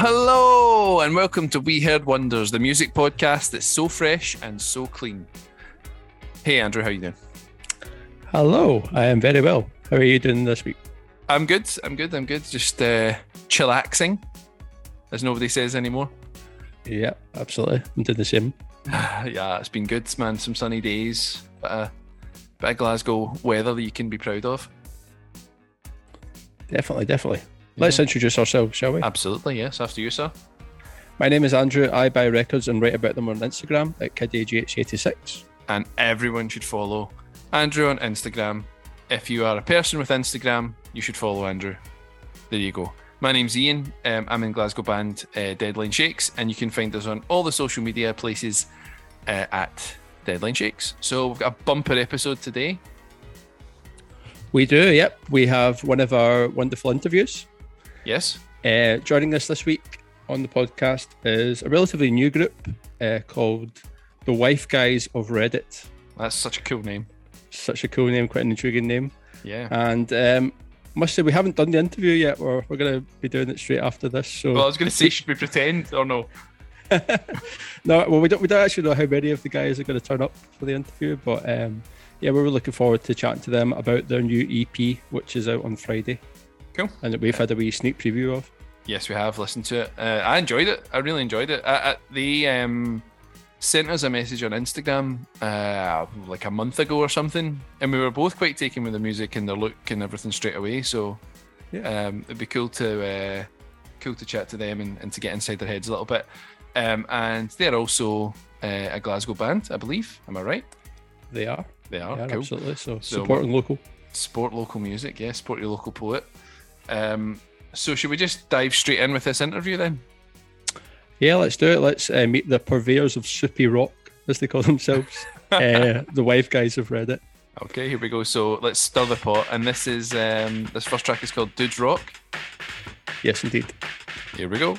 Hello and welcome to We Heard Wonders, the music podcast that's so fresh and so clean. Hey Andrew, how you doing? Hello, I am very well. How are you doing this week? I'm good. I'm good. I'm good. Just uh, chillaxing, as nobody says anymore. Yeah, absolutely. I'm doing the same. yeah, it's been good, man. Some sunny days, but uh, bit of Glasgow weather that you can be proud of. Definitely, definitely. Let's introduce ourselves, shall we? Absolutely, yes. After you, sir. My name is Andrew. I buy records and write about them on Instagram at KidAGH86. And everyone should follow Andrew on Instagram. If you are a person with Instagram, you should follow Andrew. There you go. My name's Iain. Um, I'm in Glasgow band uh, Deadline Shakes, and you can find us on all the social media places uh, at Deadline Shakes. So we've got a bumper episode today. We do, yep. We have one of our wonderful interviews. Yes. Uh, joining us this week on the podcast is a relatively new group uh, called the Wife Guys of Reddit. That's such a cool name. Such a cool name, quite an intriguing name. Yeah. And um, must say we haven't done the interview yet. We're, we're going to be doing it straight after this. So Well, I was going to say, should we pretend or no? no, well, we don't, we don't actually know how many of the guys are going to turn up for the interview, but um, yeah, we were looking forward to chatting to them about their new EP, which is out on Friday. Cool. And that we've had a wee sneak preview of. Yes, we have listened to it. Uh, I enjoyed it. I really enjoyed it. Uh, uh, they um, sent us a message on Instagram uh, like a month ago or something, and we were both quite taken with the music and the look and everything straight away. So Yeah. um, it'd be cool to uh, cool to chat to them and, and to get inside their heads a little bit. Um, and they're also uh, a Glasgow band, I believe. Am I right? They are. They are. Yeah, cool. absolutely. So, So- supporting local. Support local music. Yeah, support your local poet. Um, so should we just dive straight in with this interview then? Yeah, let's do it. Let's uh, meet the purveyors of soupy rock, as they call themselves. uh, the Wife Guys of Reddit. Okay, here we go. So let's stir the pot, and this is um, this first track is called Dudes Rock. Yes, indeed. Here we go.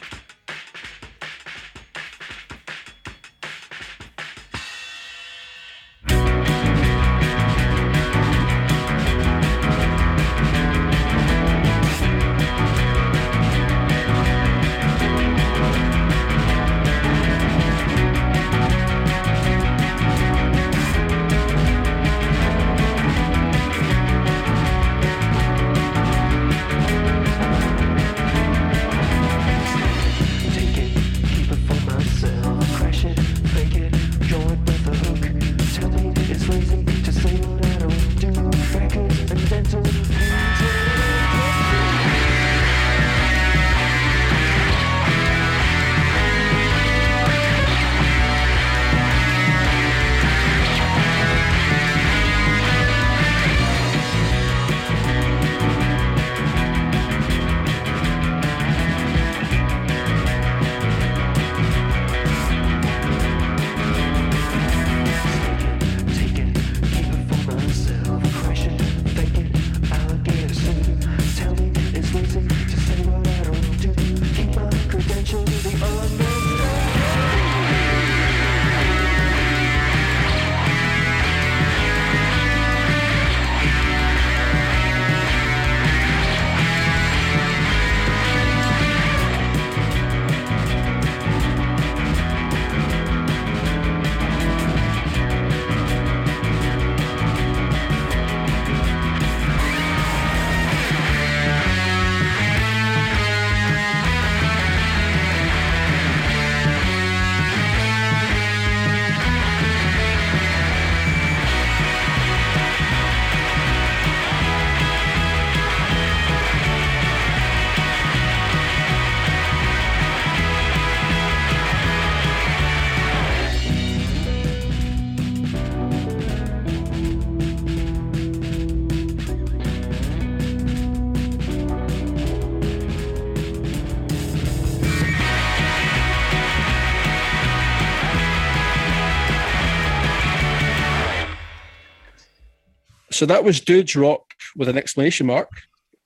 So that was Dudes Rock with an exclamation mark.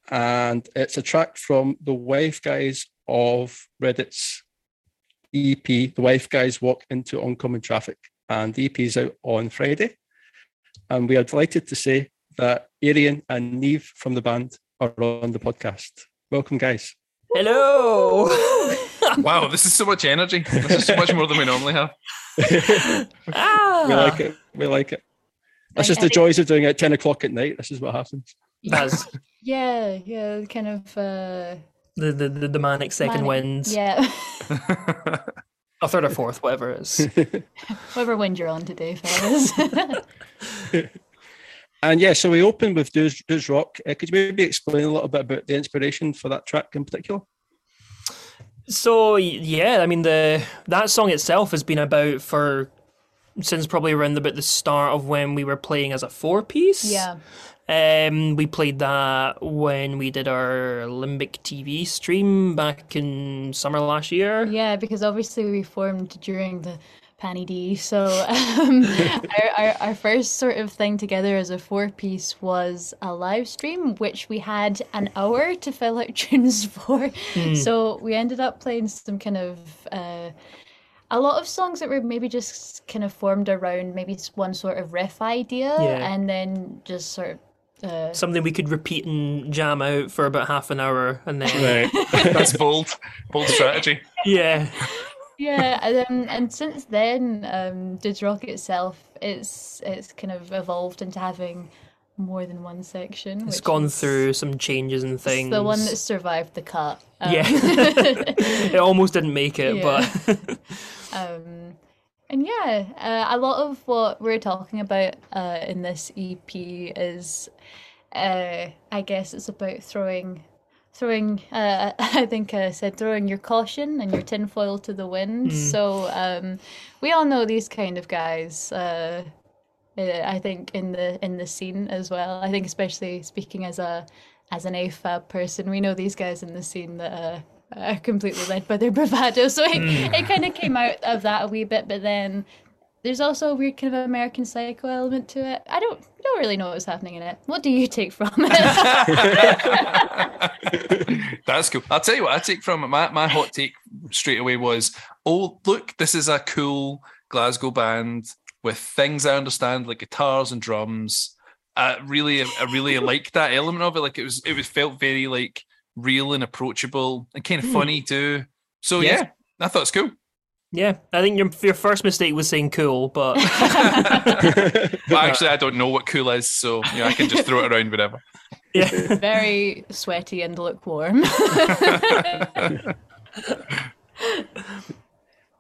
And it's a track from the Wife Guys of Reddit's EP. The Wife Guys Walk into Oncoming Traffic. And the EP is out on Friday. And we are delighted to say that Arian and Neve from the band are on the podcast. Welcome, guys. Hello. Wow, this is so much energy. This is so much more than we normally have. ah, We like it. We like it. That's just the joys of doing it at 10 o'clock at night. This is what happens. That's Yeah, yeah, kind of. Uh, the, the, the, the manic second manic- wins. Yeah, A third or fourth, whatever it is. whatever wind you're on today, fellas. And yeah, so we open with Do's, Do's Rock. Uh, could you maybe explain a little bit about the inspiration for that track in particular? So yeah, I mean the that song itself has been about for since probably around about the start of when we were playing as a four piece. yeah, Um, we played that when we did our Limbic TV stream back in summer last year. yeah, because obviously we formed during the Panny D. So um, our, our our first sort of thing together as a four piece was a live stream, which we had an hour to fill out tunes for. So we ended up playing some kind of. Uh, a lot of songs that were maybe just kind of formed around maybe s- one sort of riff idea Yeah. and then just sort of uh, Something we could repeat and jam out for about half an hour, and then Right. That's bold. Bold strategy. yeah, yeah and, then, and since then um Dudes Rock itself it's it's kind of evolved into having more than one section it's gone through some changes and things. the one that survived the cut um, yeah, it almost didn't make it, Yeah. but Um, and yeah, uh, a lot of what we're talking about uh, in this EP is, uh, I guess, it's about throwing, throwing. Uh, I think I said throwing your caution and your tinfoil to the wind. So um, we all know these kind of guys. Uh, uh, I think in the in the scene as well. I think especially speaking as a as an AFAB person, we know these guys in the scene that uh, are completely led by their bravado. So it, it kind of came out of that a wee bit, but then there's also a weird kind of American Psycho element to it. I don't don't really know what was happening in it. What do you take from it? That's cool. I'll tell you what I take from it. My, my hot take straight away was, oh, look, this is a cool Glasgow band with things I understand, like guitars and drums. I really, I really like that element of it. Like it was, it was felt very like real and approachable and kind of funny too. So Yes. yeah, I thought it's cool. yeah, I think your your first mistake was saying cool, but But actually, I don't know what cool is, so you know, I can just throw it around whatever. yeah, Very sweaty and lukewarm.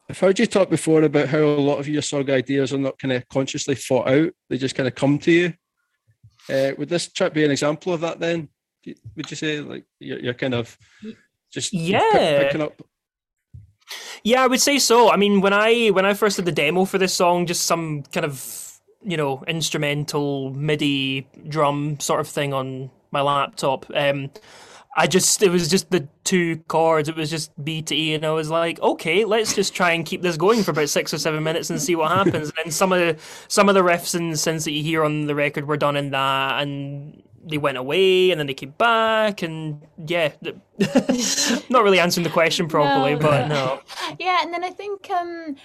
I've heard you talk before about how a lot of your song ideas are not kind of consciously thought out; they just kind of come to you. Uh, would this track be an example of that? Then, would you say like you're, you're kind of just pick- Yeah. picking up? Yeah, I would say so. I mean, when I when I first did the demo for this song, just some kind of you know instrumental MIDI drum sort of thing on my laptop. Um, I just it was just the two chords. It was just B to E, and I was like, okay, let's just try and keep this going for about six or seven minutes and see what happens. and then some of the some of the riffs and synths that you hear on the record were done in that, and they went away, and then they came back, and yeah, not really answering the question properly, No. but no. Yeah, and then I think um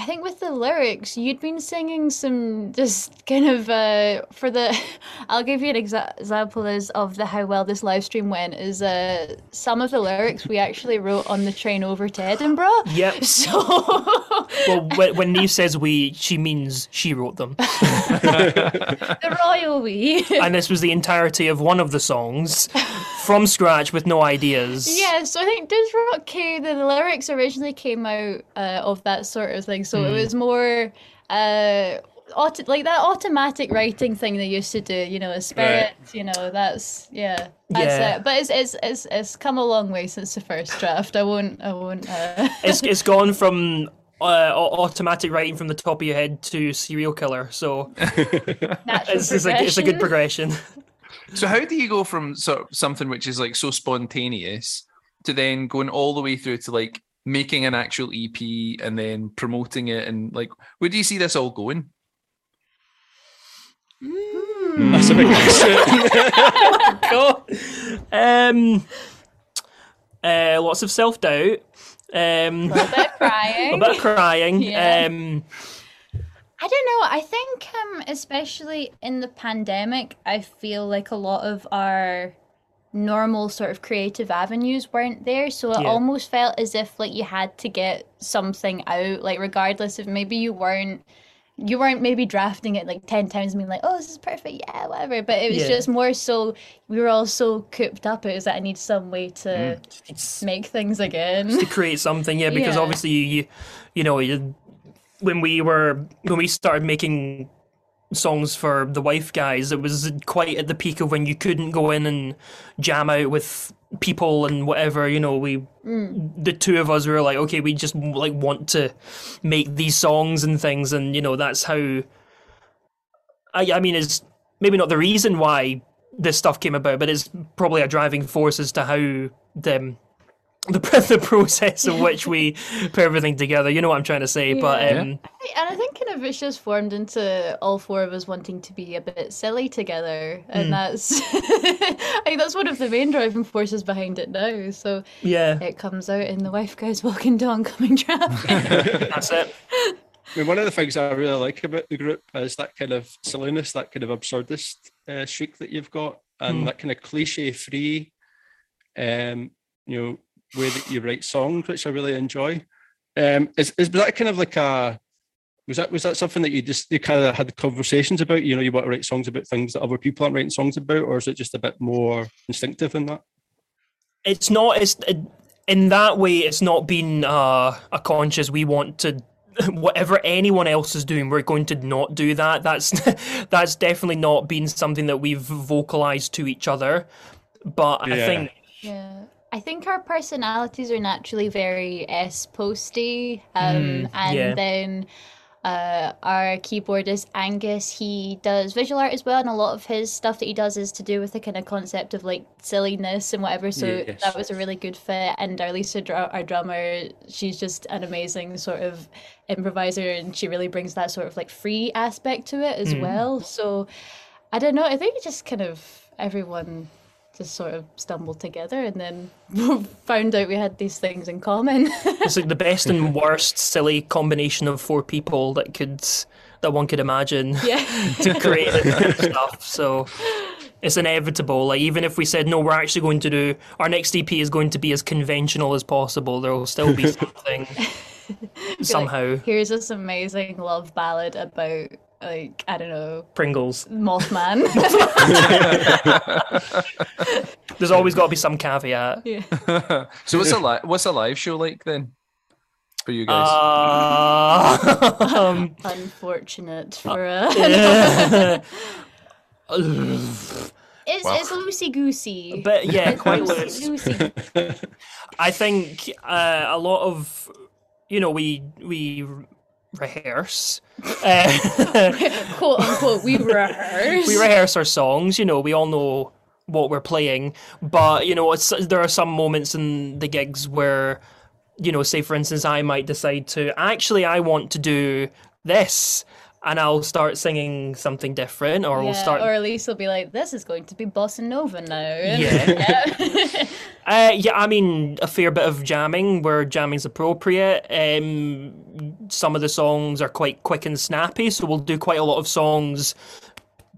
I think with the lyrics, you'd been singing some just kind of uh for the I'll give you an exa- example is of the how well this live stream went is uh some of the lyrics we actually wrote on the train over to Edinburgh. Yep. So Well, when, when Neve says we, she means she wrote them. the royal we. And this was the entirety of one of the songs from scratch with no ideas. Yeah, so I think Does Rock K, the lyrics originally came out uh, of that sort of thing. So Hmm. it was more uh, auto- like that automatic writing thing they used to do, you know, a spirit, you know, that's, yeah. That's Yeah. it. But it's, it's, it's, it's come a long way since the first draft. I won't, I won't. Uh... It's, it's gone from uh, automatic writing from the top of your head to serial killer. So natural it's, it's, a, it's a good progression. progression. So how do you go from sort of something which is like so spontaneous to then going all the way through to like making an actual EP and then promoting it and like where do you see this all going? That's a big question. Go. Um, uh, lots of self doubt. Um, A little bit of crying. a bit of crying. Yeah. Um, I don't know. I think, um, especially in the pandemic, I feel like a lot of our normal sort of creative avenues weren't there. So it Yeah. almost felt as if like you had to get something out, like regardless of maybe you weren't you weren't maybe drafting it like 10 times being like, oh, this is perfect, yeah, whatever. But it was Yeah. just more so, we were all so cooped up. It was that I need some way to mm. It's make things again. to create something, yeah, because Yeah. obviously you, you, you know, you, when we were when we started making songs for the wife guys, it was quite at the peak of when you couldn't go in and jam out with people and whatever. You know, we mm. the two of us were like, okay, we just like want to make these songs and things, and you know, that's how. I I mean, it's maybe not the reason why this stuff came about, but it's probably a driving force as to how the the, the process of which we put everything together. You know what I'm trying to say, but Yeah. um, And I think kind of it's just formed into all four of us wanting to be a bit silly together, and that's I think that's one of the main driving forces behind it now. So yeah, it comes out in the wife guys walking down coming traffic. that's it. I mean, one of the things I really like about the group is that kind of silliness, that kind of absurdist uh, streak that you've got, and Hmm. that kind of cliche-free, um, you know, way that you write songs, which I really enjoy. Um, is is was that kind of like a was that was that something that you just you kind of had conversations about? You know, you want to write songs about things that other people aren't writing songs about, or is it just a bit more instinctive than that? It's not. It's in that way. It's not been uh, a conscious. We want to. Whatever anyone else is doing, we're going to not do that. That's that's definitely not been something that we've vocalized to each other. But I think Yeah. I think our personalities are naturally very S posty. Um, and yeah. then uh, our keyboardist Angus, he does visual art as well, and a lot of his stuff that he does is to do with the kind of concept of like silliness and whatever. So Yes. that was a really good fit. And our Lisa, our drummer, she's just an amazing sort of improviser, and she really brings that sort of like free aspect to it as well. So I don't know. I think it just kind of everyone just sort of stumbled together and then found out we had these things in common. it's like the best and worst silly combination of four people that could that one could imagine. yeah. to create this kind of stuff. So it's inevitable. Like even if we said no, we're actually going to do our next EP is going to be as conventional as possible. There will still be something somehow. Here's this amazing love ballad about like I don't know Pringles. Mothman. There's always got to be some caveat. yeah. so what's a li- what's a live show like then for you guys? Uh, um, Unfortunate for us. yeah. It's it's loosey goosey. but yeah, quite loose. loosey. I think uh, a lot of you know we we rehearse. Uh, quote unquote. We rehearse. we rehearse our songs. You know, we all know what we're playing, but you know, it's, there are some moments in the gigs where, you know, say for instance, I might decide to actually I want to do this, and I'll start singing something different, or we'll start. or at least will be like, "This is going to be bossa nova now." Yeah. yeah. Uh, yeah, I mean, a fair bit of jamming where jamming's appropriate. Um, some of the songs are quite quick and snappy, so we'll do quite a lot of songs.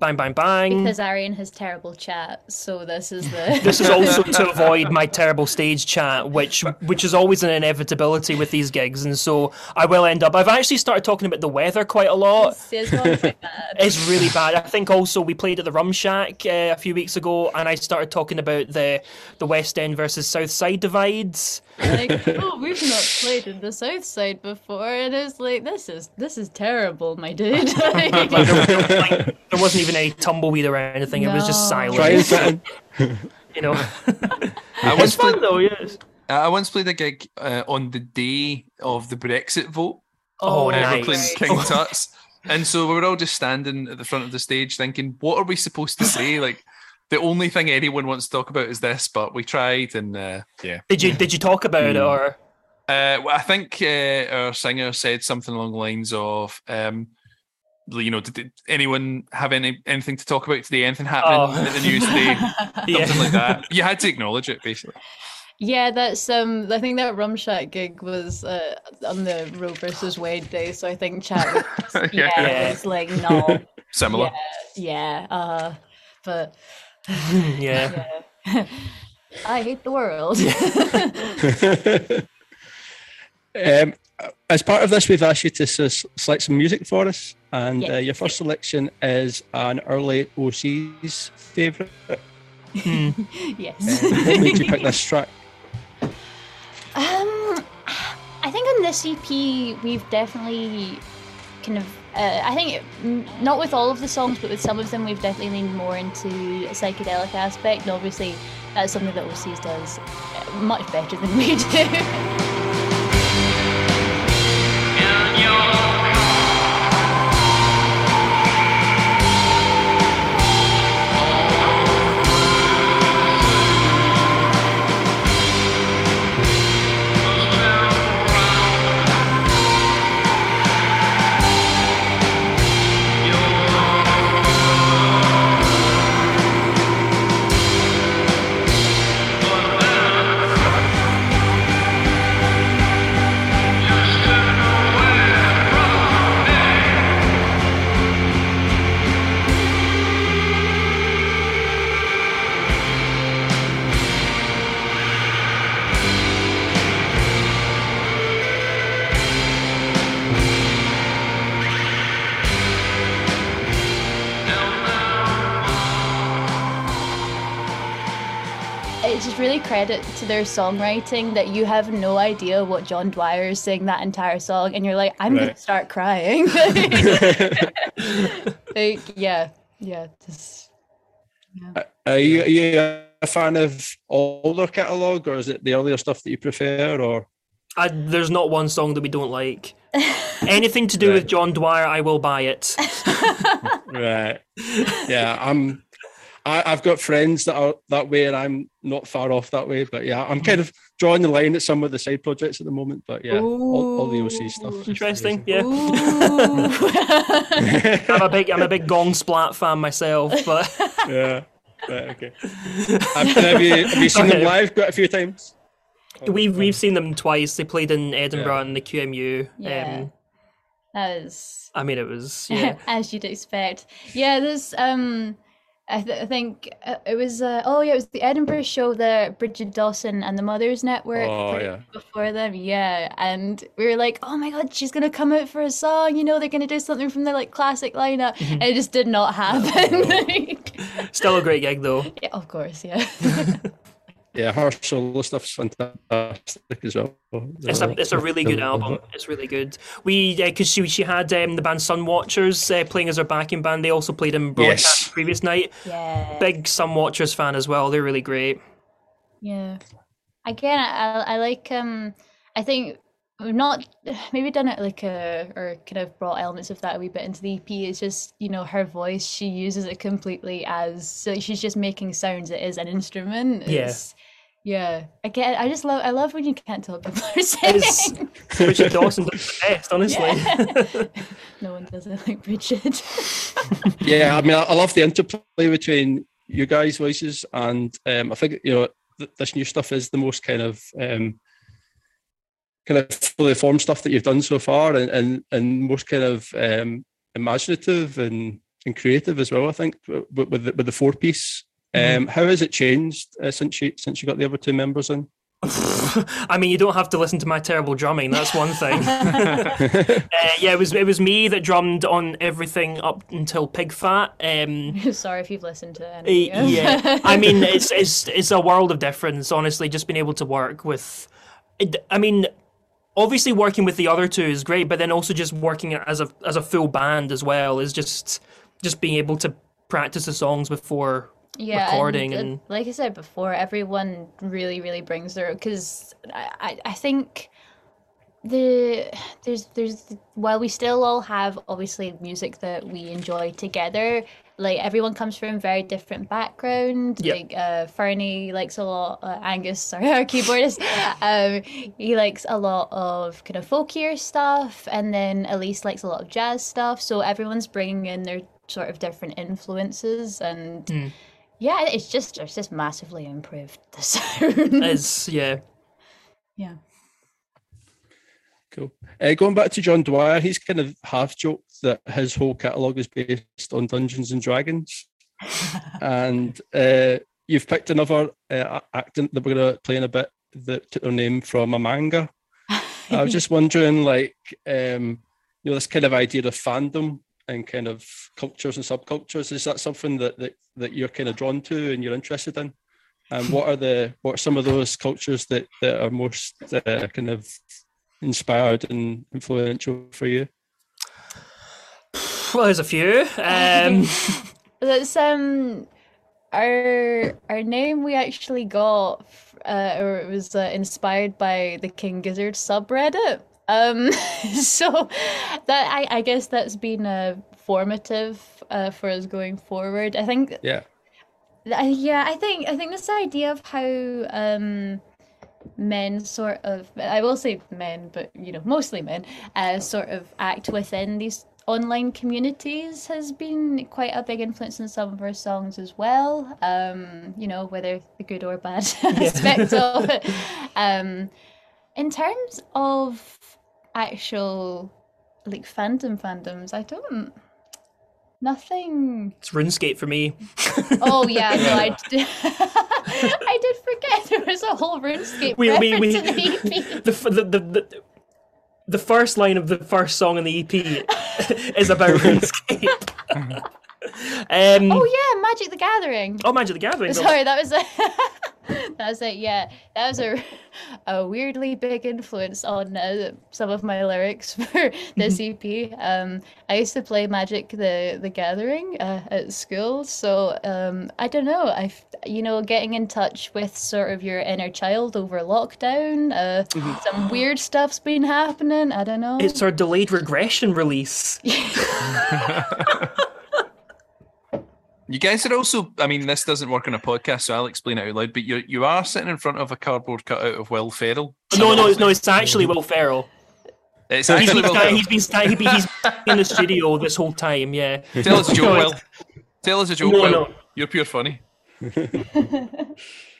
Bang, bang, bang. because Arian has terrible chat, so this is the. This is also to avoid my terrible stage chat, which which is always an inevitability with these gigs, and so I will end up. I've actually started talking about the weather quite a lot. It's bad. It's really bad. I think also we played at the Rum Shack uh, a few weeks ago, and I started talking about the the West End versus South Side divides. like, oh, we've not played in the South Side before, and it's like, this is this is terrible, my dude. Like, there, like, there wasn't even any tumbleweed or anything. It was just No. silent. Try and fit in. You know, I it's once fun played, though. Yes. I once played a gig uh, on the day of the Brexit vote. Oh, uh, nice. Brooklyn King Tuts. And so we were all just standing at the front of the stage thinking, what are we supposed to say? Like, the only thing anyone wants to talk about is this, but we tried and uh, yeah. Did you did you talk about it or? Uh, I think uh, our singer said something along the lines of, um, you know, did, did anyone have any anything to talk about today? Anything happening Oh. in the news today? Something Yeah. like that. You had to acknowledge it, basically. yeah, that's um. I think that Rumshack gig was uh, on the Roe versus Wade day, so I think chat was, yeah, Yeah. was like no, Similar. yeah, yeah, uh, but yeah. yeah. I hate the world. um, as part of this, we've asked you to s- select some music for us, and uh, your first selection is an early Osees favourite. yes. What made you pick this track? Um, I think on this EP we've definitely kind of. Uh, I think mm, not with all of the songs, but with some of them, we've definitely leaned more into a psychedelic aspect. And obviously, that's something that Osees does uh, much better than we do. Credit to their songwriting that you have no idea what John Dwyer is saying that entire song, and you're like, I'm gonna start crying. like, yeah, yeah, just Are you, are you a fan of older catalogue, or is it the earlier stuff that you prefer? Or I, there's not one song that we don't like. Anything to do with John Dwyer, I will buy it. right? Yeah, I'm. I, I've got friends that are that way, and I'm not far off that way. But yeah, I'm kind of drawing the line at some of the side projects at the moment. But yeah, all, all the OC stuff. Interesting. Yeah, I'm a big I'm a big Gong Splat fan myself, but yeah. Right, okay. Have, have you have you seen them live quite a few times? we've we've seen them twice. They played in Edinburgh Yeah. and the QMU. Yeah. Um, that is I mean, it was yeah. as you'd expect. Yeah, there's um, I, th- I think uh, it was uh, oh yeah, it was the Edinburgh show that Brigid Dawson and the Mothers Network Oh, yeah. before them. Yeah, and we were like, oh my god, she's gonna come out for a song. You know, they're gonna do something from their like classic lineup, Mm-hmm. and it just did not happen. Still a great gig though. yeah, of course, yeah. Yeah, her solo stuff's fantastic as well. It's a it's a really good album. It's really good. We because she she had um, the band Sunwatchers uh, playing as her backing band. They also played in broadcast Yes. the previous night. yeah. Big Sunwatchers fan as well. They're really great. Yeah. Again, I, I like um I think we've not maybe done it like a or kind of brought elements of that a wee bit into the EP. It's just, you know, her voice, she uses it completely as so she's just making sounds. It is an instrument. Yes. Yeah. Yeah. Again, I just love I love when you can't tell what people are saying. It's Richard Dawson does the best, honestly. Yeah. no one does it like Richard. Yeah, I mean, I, I love the interplay between you guys' voices, and um, I think you know th- this new stuff is the most kind of um, kind of fully formed stuff that you've done so far, and and, and most kind of um, imaginative and, and creative as well. I think with, with the, with the four piece. Um, How has it changed uh, since you since you got the other two members in? I mean, you don't have to listen to my terrible drumming. That's one thing. uh, yeah, it was it was me that drummed on everything up until Pig Fat. Um, Sorry if you've listened to Uh, yeah, I mean, it's it's it's a world of difference. Honestly, just being able to work with, it- I mean, obviously working with the other two is great, but then also just working as a as a full band as well is just just being able to practice the songs before yeah, recording and, and- like I said before, everyone really, really brings their because I, I, I think the there's there's while we still all have obviously music that we enjoy together. Like everyone comes from very different background. Yep. Like uh, Fernie likes a lot. Uh, Angus, sorry, our keyboardist. um, he likes a lot of kind of folkier stuff, and then Elise likes a lot of jazz stuff. So everyone's bringing in their sort of different influences and Hmm. yeah, it's just it's just massively improved the sound. is yeah. yeah. Cool. Uh, going back to John Dwyer, he's kind of half joked that his whole catalogue is based on Dungeons and Dragons, and uh, you've picked another uh, acting that we're going to play in a bit that took their name from a manga. I was just wondering, like, um, you know, this kind of idea of fandom and kind of cultures and subcultures. Is that something that that, that you're kind of drawn to and you're interested in? And what are the what are some of those cultures that that are most uh, kind of inspired and influential for you? Well, there's a few. Um, That's um our our name we actually got uh, or it was uh, inspired by the King Gizzard subreddit. Um so that I I guess that's been uh, formative uh, for us going forward. I think Yeah. I- yeah, I think I think this idea of how um men sort of I will say men, but you know, mostly men, uh sort of act within these online communities has been quite a big influence in some of our songs as well. Um, you know, whether the good or bad aspect of it. Um in terms of actual like fandom fandoms, I don't nothing it's RuneScape for me. Oh yeah, no, I did. I did forget there was a whole RuneScape We- we- we- in the EP. The, the, the, the, the first line of the first song in the EP is about RuneScape. um, Oh yeah, Magic the Gathering. oh, Magic the Gathering. Sorry, that was a that was it. Yeah, that was a a weirdly big influence on uh, some of my lyrics for this EP. Um, I used to play Magic the the Gathering uh, at school, so um, I don't know. I you know getting in touch with sort of your inner child over lockdown. Uh, some weird stuff's been happening. I don't know. It's our delayed regression release. You guys are also, I mean, this doesn't work on a podcast, so I'll explain it out loud, but you you are sitting in front of a cardboard cutout of Will Ferrell. No, no, it's, no, it's actually Will Ferrell. It's He's actually been, Will Ferrell. he's been, sta- he's been he's been in the studio this whole time, yeah. Tell us a joke, Will. Tell us a joke, No, Will. no. You're pure funny.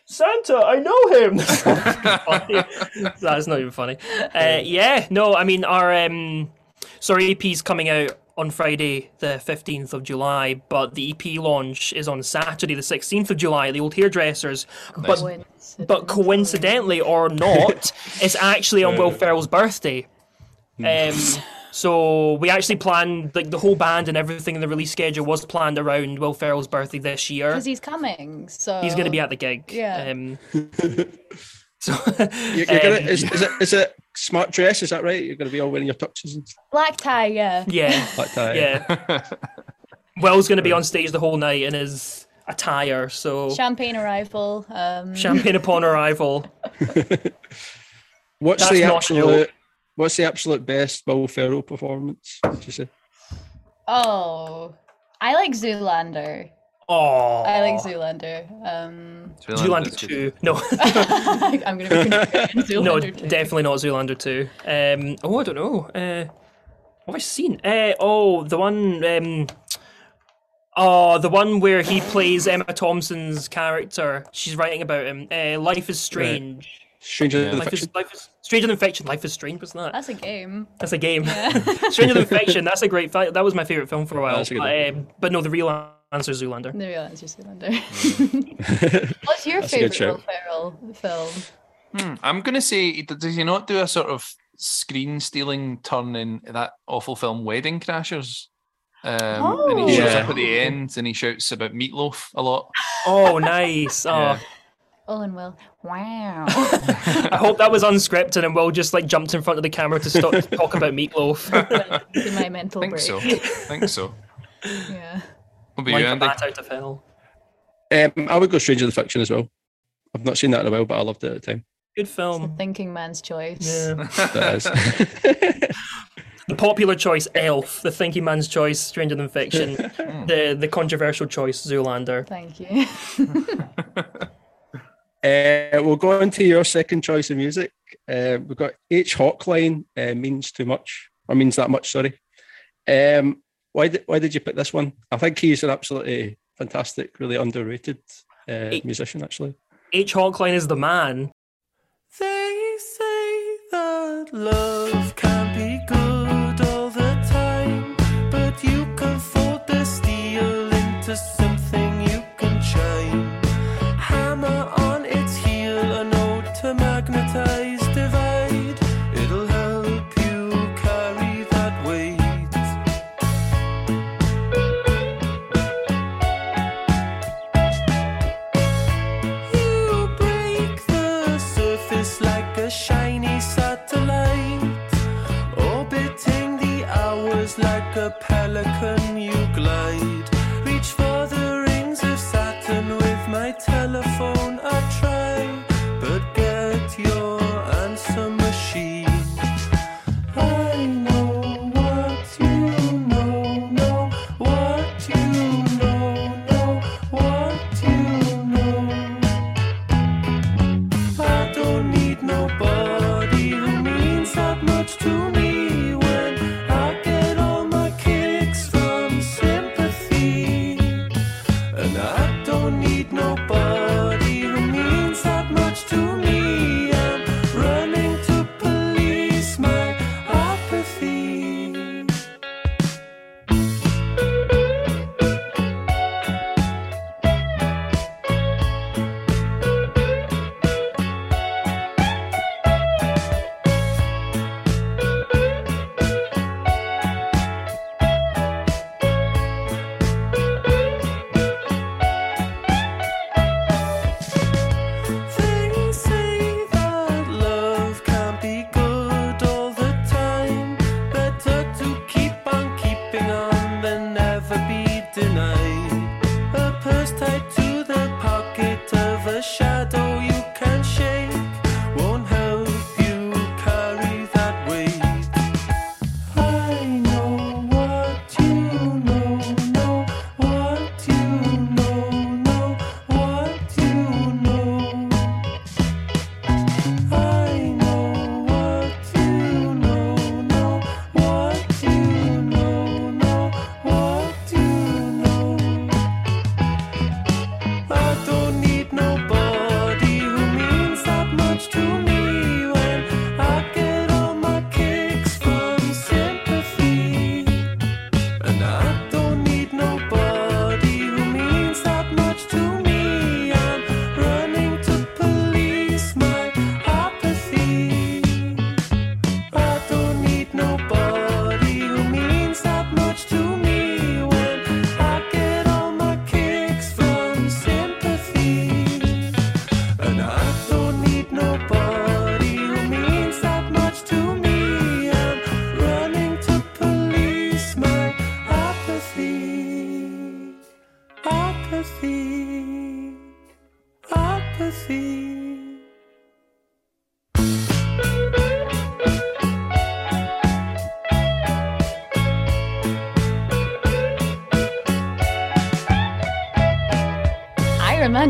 Santa, I know him. That's not even funny. Uh, yeah, no, I mean our um, so our EP's coming out on Friday, the fifteenth of July, but the EP launch is on Saturday, the sixteenth of July at the Old Hairdressers. But but coincidentally or not, it's actually on Will Ferrell's birthday. Um, so we actually planned like the whole band and everything in the release schedule was planned around Will Ferrell's birthday this year. because he's coming. So He's going to be at the gig. Yeah. Um, so You're, you're gonna, um, is, is it is it smart dress? Is that right? You're going to be all wearing your tuxes and black tie. Yeah. yeah, like that. yeah. Will's going to be on stage the whole night in his attire. So Champagne arrival. Um, champagne upon arrival. What's That's the not absolute? What's the absolute best Will Ferrell performance? Would you say? oh, I like Zoolander. Oh, I like Zoolander. Um, Zoolander two. No, I'm gonna be Zoolander no, too. definitely not Zoolander two. Um, oh, I don't know. Uh, what have I seen? Uh, oh, the one. Um, oh, the one where he plays Emma Thompson's character. She's writing about him. Uh, Life is strange. Stranger than Life Fiction. is life is stranger than fiction. Life is strange, wasn't that? That's a game. That's a game. stranger than fiction. That's a great. That was my favorite film for a while. A but, um, but no, the real answer is Zoolander. The real answer is Zoolander. What's your That's favorite show. Will Ferrell film? Hmm, I'm going to say, does he not do a sort of screen stealing turn in that awful film Wedding Crashers? Um, and he shows Oh. up at the end and he shouts about meatloaf a lot. Oh, nice. Oh, Yeah. Owen Will. Wow. I hope that was unscripted and Will just like jumped in front of the camera to stop to talk about meatloaf. in my mental think break. so. I think so. Yeah. What about like you, a Andy? bat out of hell. Um, I would go Stranger than Fiction as well. I've not seen that in a while, but I loved it at the time. Good The film. thinking man's choice. Yeah. That is. The popular choice, Elf. The thinking man's choice, Stranger Than Fiction. the the controversial choice, Zoolander. Thank you. Uh, we'll go on to your second choice of music. Uh, we've got H Hawkline uh, means too much, or means that much. Sorry. Um, why did why did you pick this one? I think he's an absolutely fantastic, really underrated uh, H- musician. Actually, H. Hawkline is the man. They say that love can like a pelican, you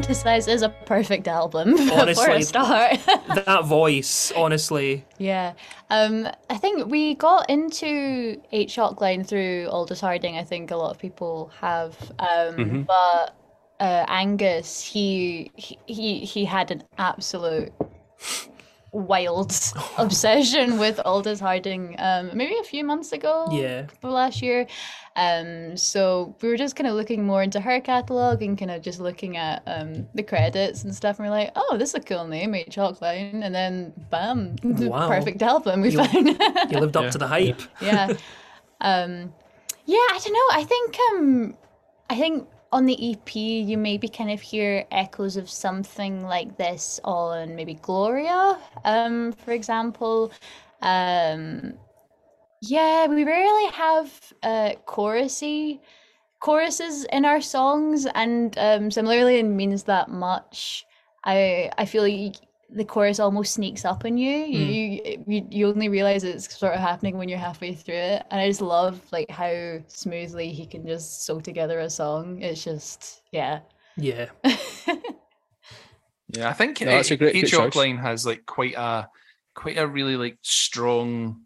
I Romanticize is a perfect album for Honestly. a start. that voice, honestly. yeah. Um, I think we got into H Hawkline through Aldous Harding. I think a lot of people have. Um, But uh, Angus, he he he had an absolute wild obsession with Aldous Harding. Um, maybe a few months ago. Yeah. for last year. Um, so we were just kind of looking more into her catalog and kind of just looking at um, the credits and stuff. And we're like, oh, this is a cool name, H Hawkline. And then, bam, Wow. perfect album we You- found. You lived up to the hype. yeah. Um, yeah, I don't know. I think um, I think on the EP you maybe kind of hear echoes of something like this on maybe Gloria, um, for example. Um, yeah, we rarely have uh, chorusy choruses in our songs, and um, similarly, it means that much. I I feel like the chorus almost sneaks up on you. Hmm. You, you you only realize it's sort of happening when you're halfway through it, and I just love like how smoothly he can just sew together a song. It's just yeah. Yeah. Yeah, I think No, that's a great- H great. Line has like quite a quite a really like strong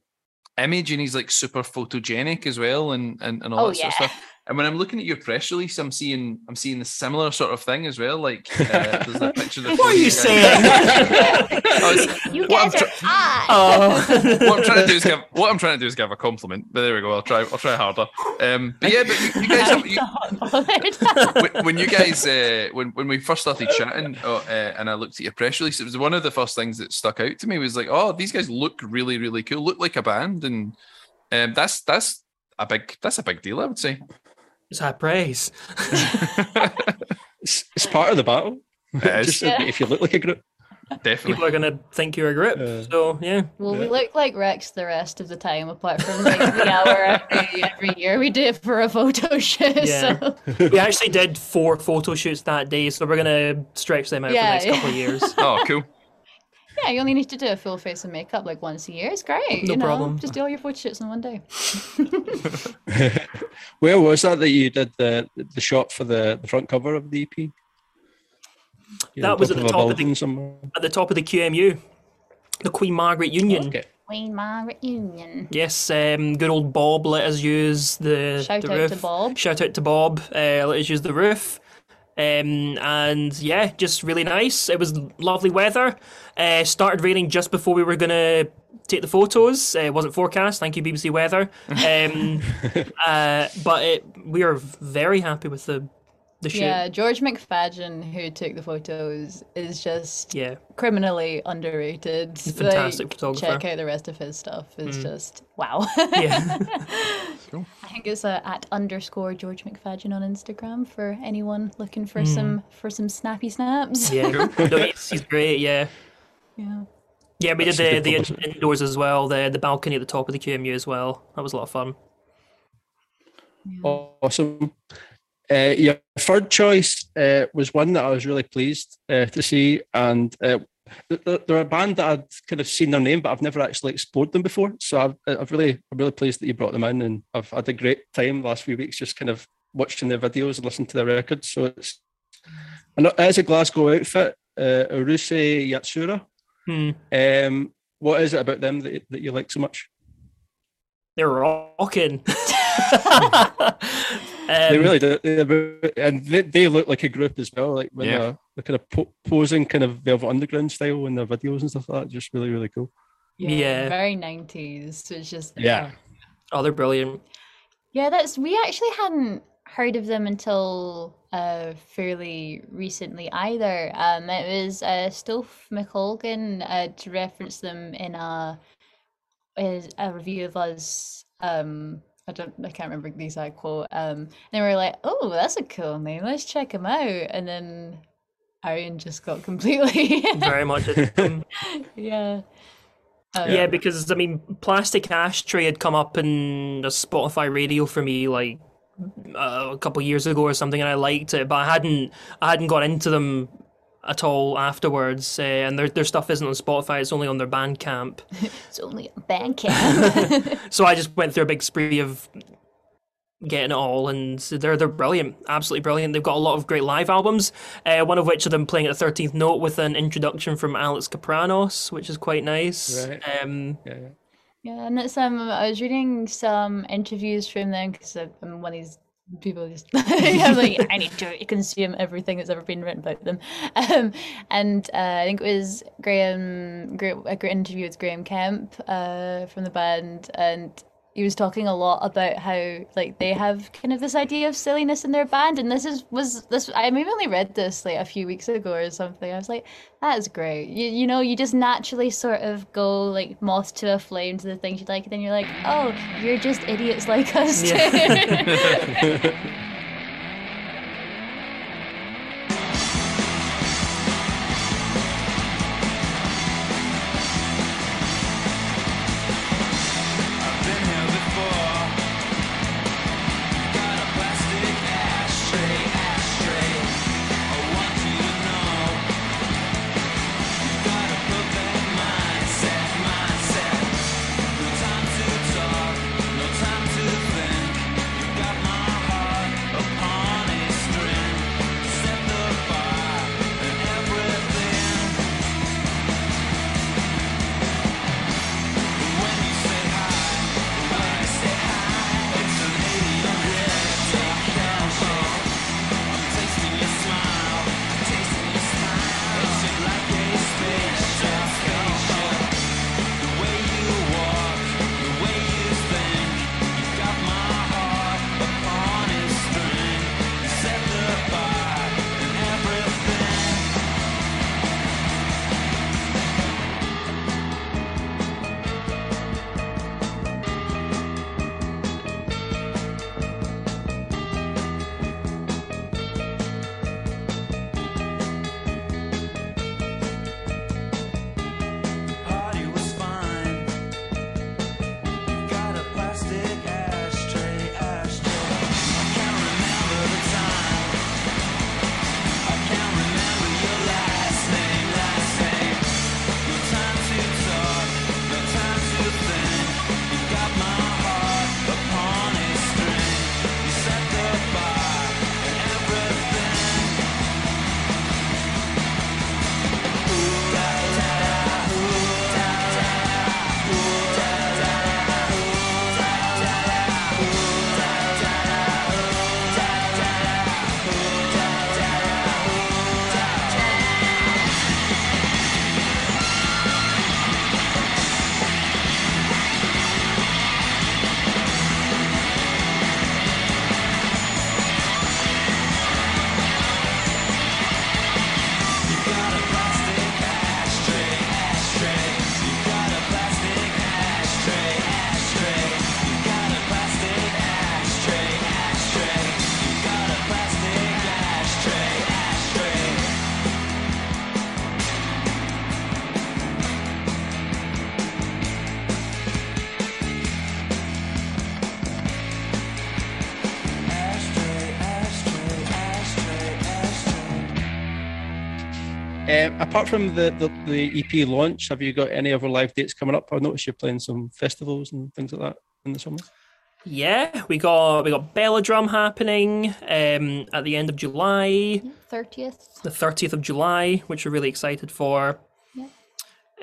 image and he's like super photogenic as well and and, and all Oh that sort of stuff. And when I'm looking at your press release, I'm seeing I'm seeing the similar sort of thing as well. Like uh, there's a picture. That What are you guys- saying? Was- You what I'm guys are hot. oh. what I'm trying to do is give what I'm trying to do is give a compliment. But there we go. I'll try. I'll try harder. Um, but yeah, but you, you guys, have, you, when, when you guys uh, when when we first started chatting uh, uh, and I looked at your press release, it was one of the first things that stuck out to me was like, oh, these guys look really really cool, look like a band, and um, that's that's a big that's a big deal, I would say. It's high praise. It's, it's part of the battle. It is. Just Yeah. if you look like a group. Definitely. People are gonna think you're a grip. Yeah. So yeah. Well, we look like Rex the rest of the time, apart from like the hour every, every year we do it for a photo shoot. Yeah. So We actually did four photo shoots that day, so we're gonna stretch them out Yeah, for the next couple of years. Oh, cool. Yeah, you only need to do a full face of makeup like once a year. It's great. No you know? problem. Just do all your photo shoots in one day. Where was that that you did the the shot for the, the front cover of the EP? You That was at the top of the- building somewhere. At the top of the QMU, the Queen Margaret Union. Okay. Queen Margaret Union. Yes, um, good old Bob let us use the, Shout the out roof. to Bob. Shout out to Bob. Uh, let us use the roof. Um, and yeah, just really nice. It was lovely weather. Uh, started raining just before we were gonna take the photos. Uh, it wasn't forecast. Thank you, BBC Weather. Um, uh, but it, we are very happy with the the shoot. Yeah, George McFadden, who took the photos, is just Yeah. criminally underrated. fantastic Like, photographer. Check out the rest of his stuff. It's just wow. Yeah. I think it's uh, at underscore George McFadden on Instagram for anyone looking for some for some snappy snaps. yeah. No, he's, he's great. Yeah. yeah. Yeah, we That's did the, the indoors as well, the the balcony at the top of the QMU as well. That was a lot of fun. Awesome. Uh, your third choice uh, was one that I was really pleased uh, to see, and uh, th- th- they're a band that I'd kind of seen their name, but I've never actually explored them before. So I've, I've really, I'm really pleased that you brought them in, and I've had a great time the last few weeks just kind of watching their videos and listening to their records. So it's, and as a Glasgow outfit, uh, Urusei Yatsura. Hmm. Um, what is it about them that, that you like so much? They're rocking. they Um, really do, and they, they look like a group as well. Like when Yeah. they're, they're kind of po- posing, kind of Velvet Underground style in their videos and stuff like that. Just really, really cool. Yeah. Very nineties. It's just Yeah. Oh, they're brilliant. Yeah, that's we actually hadn't heard of them until uh fairly recently either. Um it was uh Stolf McColgan uh to reference them in a is a review of us um I don't I can't remember the exact quote. Um and they were like, Oh, that's a cool name, let's check them out and then Arian just got completely Very much. Yeah. Um, yeah, because I mean, Plastic Ashtray had come up in a Spotify radio for me like uh, a couple years ago or something, and I liked it, but I hadn't I hadn't got into them at all afterwards. Uh, and their their stuff isn't on Spotify; it's only on their Bandcamp. it's only a Bandcamp. So I just went through a big spree of getting it all, and they're they're brilliant, absolutely brilliant. They've got a lot of great live albums. Uh, one of which of them playing at the thirteenth note with an introduction from Alex Kapranos, which is quite nice. Right. Um, Yeah, yeah. Yeah, and it's um I was reading some interviews from them because I'm one of these people just like I need to consume everything that's ever been written about them. Um, and uh, I think it was Graham, a great interview with Graham Kemp uh, from the band, and he was talking a lot about how like they have kind of this idea of silliness in their band, and this is was this I maybe only read this like a few weeks ago or something. I was like, that is great. You you know you just naturally sort of go like moth to a flame to the things you like, and then you're like, oh, you're just idiots like us too. apart from the, the the EP launch, have you got any other live dates coming up? I noticed you're playing some festivals and things like that in the summer. Yeah, we got we got Belladrum happening um, at the end of July, Thirtieth. the thirtieth of July, which we're really excited for. Yeah.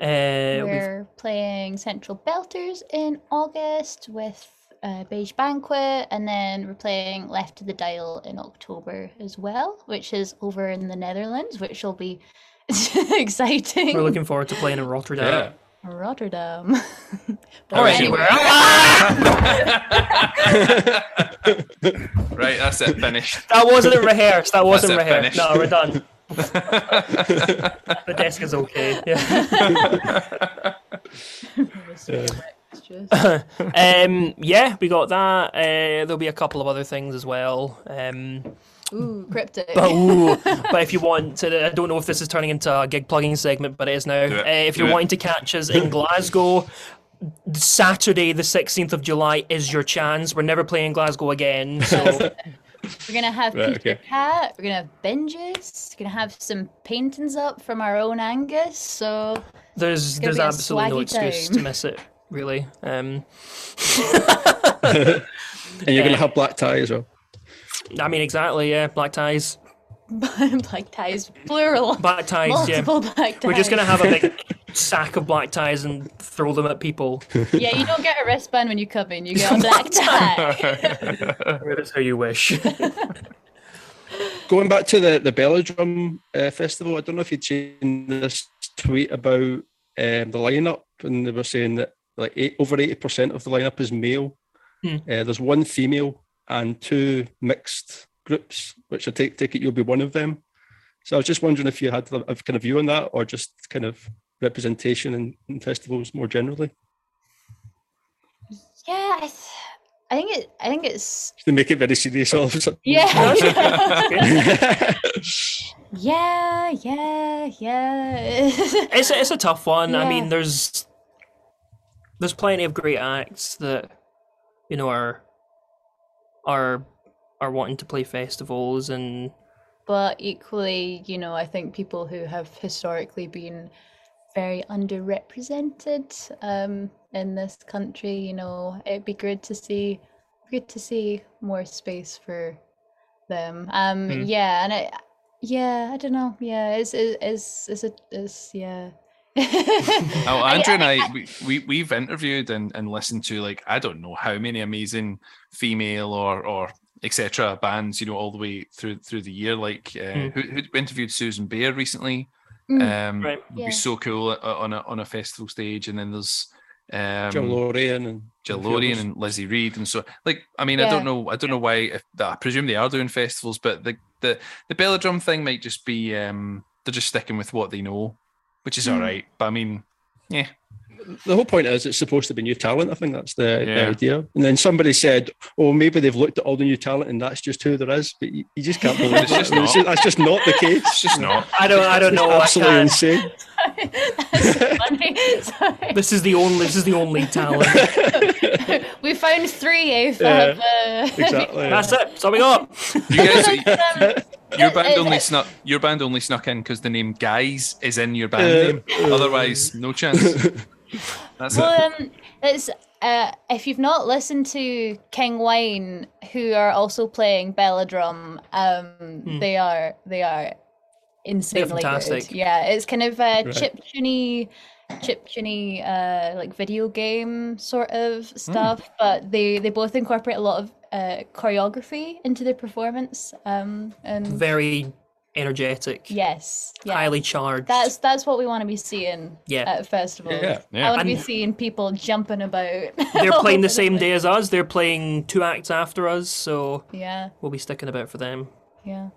Uh, we've We're playing Central Belters in August with uh, Beige Banquet, and then we're playing Left of the Dial in October as well, which is over in the Netherlands, which will be exciting. we're looking forward to playing in Rotterdam. Rotterdam. All right, Anyway. we're- right, that's it. Finished. that wasn't rehearsed. That wasn't it, rehearsed. finished. No, we're done. the desk is okay. Yeah. um, yeah, we got that. Uh, there'll be a couple of other things as well. Um, Ooh, cryptic. but, ooh, but if you want to, I don't know if this is turning into a gig plugging segment, but it is now. It. Uh, if Do you're it. wanting to catch us in Glasgow, Saturday the 16th of July is your chance. We're never playing Glasgow again, so We're gonna have Right, Peter okay. Cat. We're gonna have Bin Juice. We're gonna have some paintings up from our own Angus. So there's there's absolutely no excuse time. to miss it. Really, um, And you're going to have black tie as well. I mean, exactly. Yeah, black ties, black ties, plural. black ties. Yeah, Multiple black ties. we're just gonna have a big sack of black ties and throw them at people. Yeah, you don't get a wristband when you come in. You get a black tie. That's how you wish. Going back to the the Belladrum uh, festival, I don't know if you'd seen this tweet about um, the lineup, and they were saying that like eight, over eighty percent of the lineup is male. Hmm. Uh, there's one female and two mixed groups, which I take take it you'll be one of them. So I was just wondering if you had a, a kind of view on that, or just kind of representation in, in festivals more generally. yeah, I, th- I think it. I think it's. They make it very serious all of a sudden. Yeah. yeah, yeah, yeah. it's a, it's a tough one. I mean, there's there's plenty of great acts that you know are are are wanting to play festivals and but equally, you know, I think people who have historically been very underrepresented um, in this country, you know, it'd be good to see, good to see more space for them. Um, Hmm. yeah, and I, yeah, I don't know, yeah, it's it's it's it's, a, it's yeah. Oh, I- Andrew and I- I, we, we we've interviewed and, and listened to like I don't know how many amazing female or or etc. bands, you know, all the way through through the year. Like uh, Mm. who, who interviewed Susan Bear recently. Mm. Um, Right. would Yeah. be so cool on a on a festival stage. And then there's um, Jill Lorean and Jill a few Lorean others. and Lizzie Reid, and so like I mean I don't know I don't know why if I presume they are doing festivals, but the the the Belladrum thing might just be um they're just sticking with what they know, which is Mm. all right. But I mean, yeah, the whole point is it's supposed to be new talent. I think that's the, the idea. And then somebody said, "Oh, maybe they've looked at all the new talent and that's just who there is." But you, you just can't believe It's just I it's just- that's just not the case. it's just not. I don't I don't It's know. Absolutely insane. That's funny. Sorry. This is the only this is the only talent. we found three. If Yeah, uh, Exactly. That's it. That's all we got. You guys, um, your band only snuck your band only snuck in because the name Guys is in your band Uh, name. Otherwise, no chance. That's it. Well, um, it's uh, if you've not listened to King Wine, who are also playing Belladrum, um, they are they are insanely fantastic. good. Yeah, it's kind of a chip tuney, chip tuney, uh, like video game sort of stuff, but they they both incorporate a lot of uh, choreography into their performance. Um, and Very energetic. yes, yeah. Highly charged. That's that's what we want to be seeing Yeah. at festivals. Yeah, yeah. I want to be seeing people jumping about. They're playing the same day as us. They're playing two acts after us, so Yeah, we'll be sticking about for them. yeah.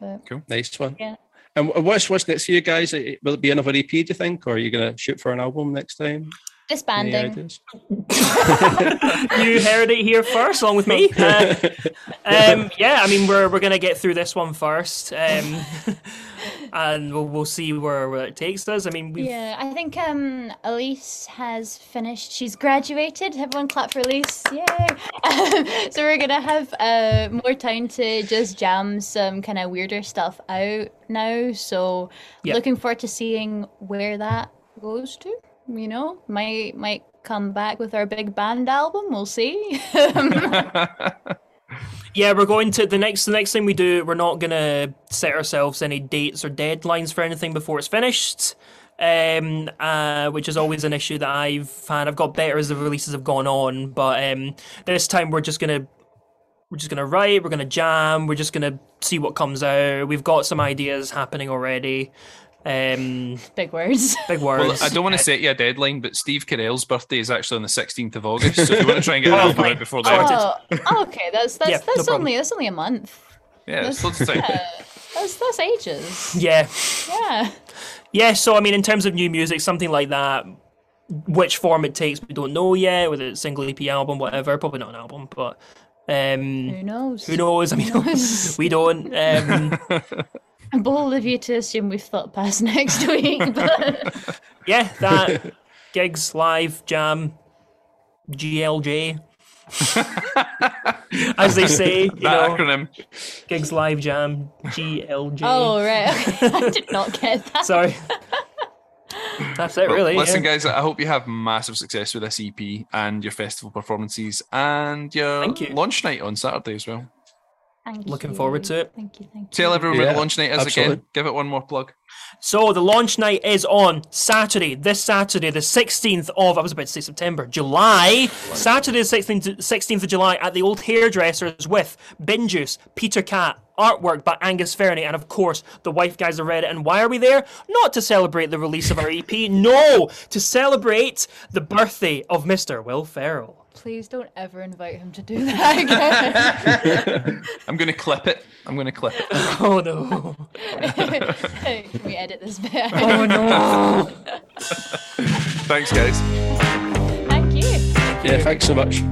But Nice one. Yeah. And wh- what's what's next for you guys? Will it be another EP? Do you think, or are you going to shoot for an album next time? Any Disbanding. you heard it here first, along with me. Uh, um, yeah, I mean, we're we're gonna get through this one first, um, and we'll we'll see where, where it takes us. I mean, we've Yeah, I think um Elise has finished. She's graduated. Everyone clap for Elise. Yay. Um, so we're going to have uh more time to just jam some kind of weirder stuff out now. So Yep. looking forward to seeing where that goes to. You know, might might come back with our big band album. We'll see. Yeah, we're going to the next. The next thing we do, we're not gonna set ourselves any dates or deadlines for anything before it's finished. Um, uh, which is always an issue that I've had. I've got better as the releases have gone on, but um, this time we're just gonna we're just gonna write. We're gonna jam. We're just gonna see what comes out. We've got some ideas happening already. Um, big words. big Well, words. I don't want to set you a deadline, but Steve Carell's birthday is actually on the 16th of August. So if you want to try and get Oh, that out before then, Oh, oh, okay. That's that's Yeah, no that's problem. only that's only a month. yeah, it's loads of time. Yeah, that's that's ages. Yeah, Yeah. yeah. So I mean, in terms of new music, something like that. Which form it takes, we don't know yet. Whether it's a single EP album, whatever. Probably not an album, but um, Who knows? Who knows? I mean, we don't. Um, I'm bold of you to assume we've thought past next week, but yeah, that gigs live jam, GLJ, as they say. You That know, acronym. gigs live jam, GLJ. oh right, okay. I did not get that. sorry. That's it, Well, really. listen, yeah. guys, I hope you have massive success with this EP and your festival performances and your you. launch night on Saturday as well. Thank Looking you. forward to it. Thank you, thank you. Tell everyone where the launch night is absolutely. again. Give it one more plug. So the launch night is on Saturday, this Saturday, the 16th of, I was about to say September, July. Saturday, the 16th, 16th of July at the Old Hairdressers with Bin Juice, Peter Cat, artwork by Angus Fernie, and of course, the Wife Guys of Reddit. And why are we there? Not to celebrate the release of our EP, no, to celebrate the birthday of Mr. Will Ferrell. Please don't ever invite him to do that again. I'm going to clip it. I'm going to clip it. Oh no. Can we edit this bit? Oh no. Thanks, guys. Thank you. Yeah, thanks so much.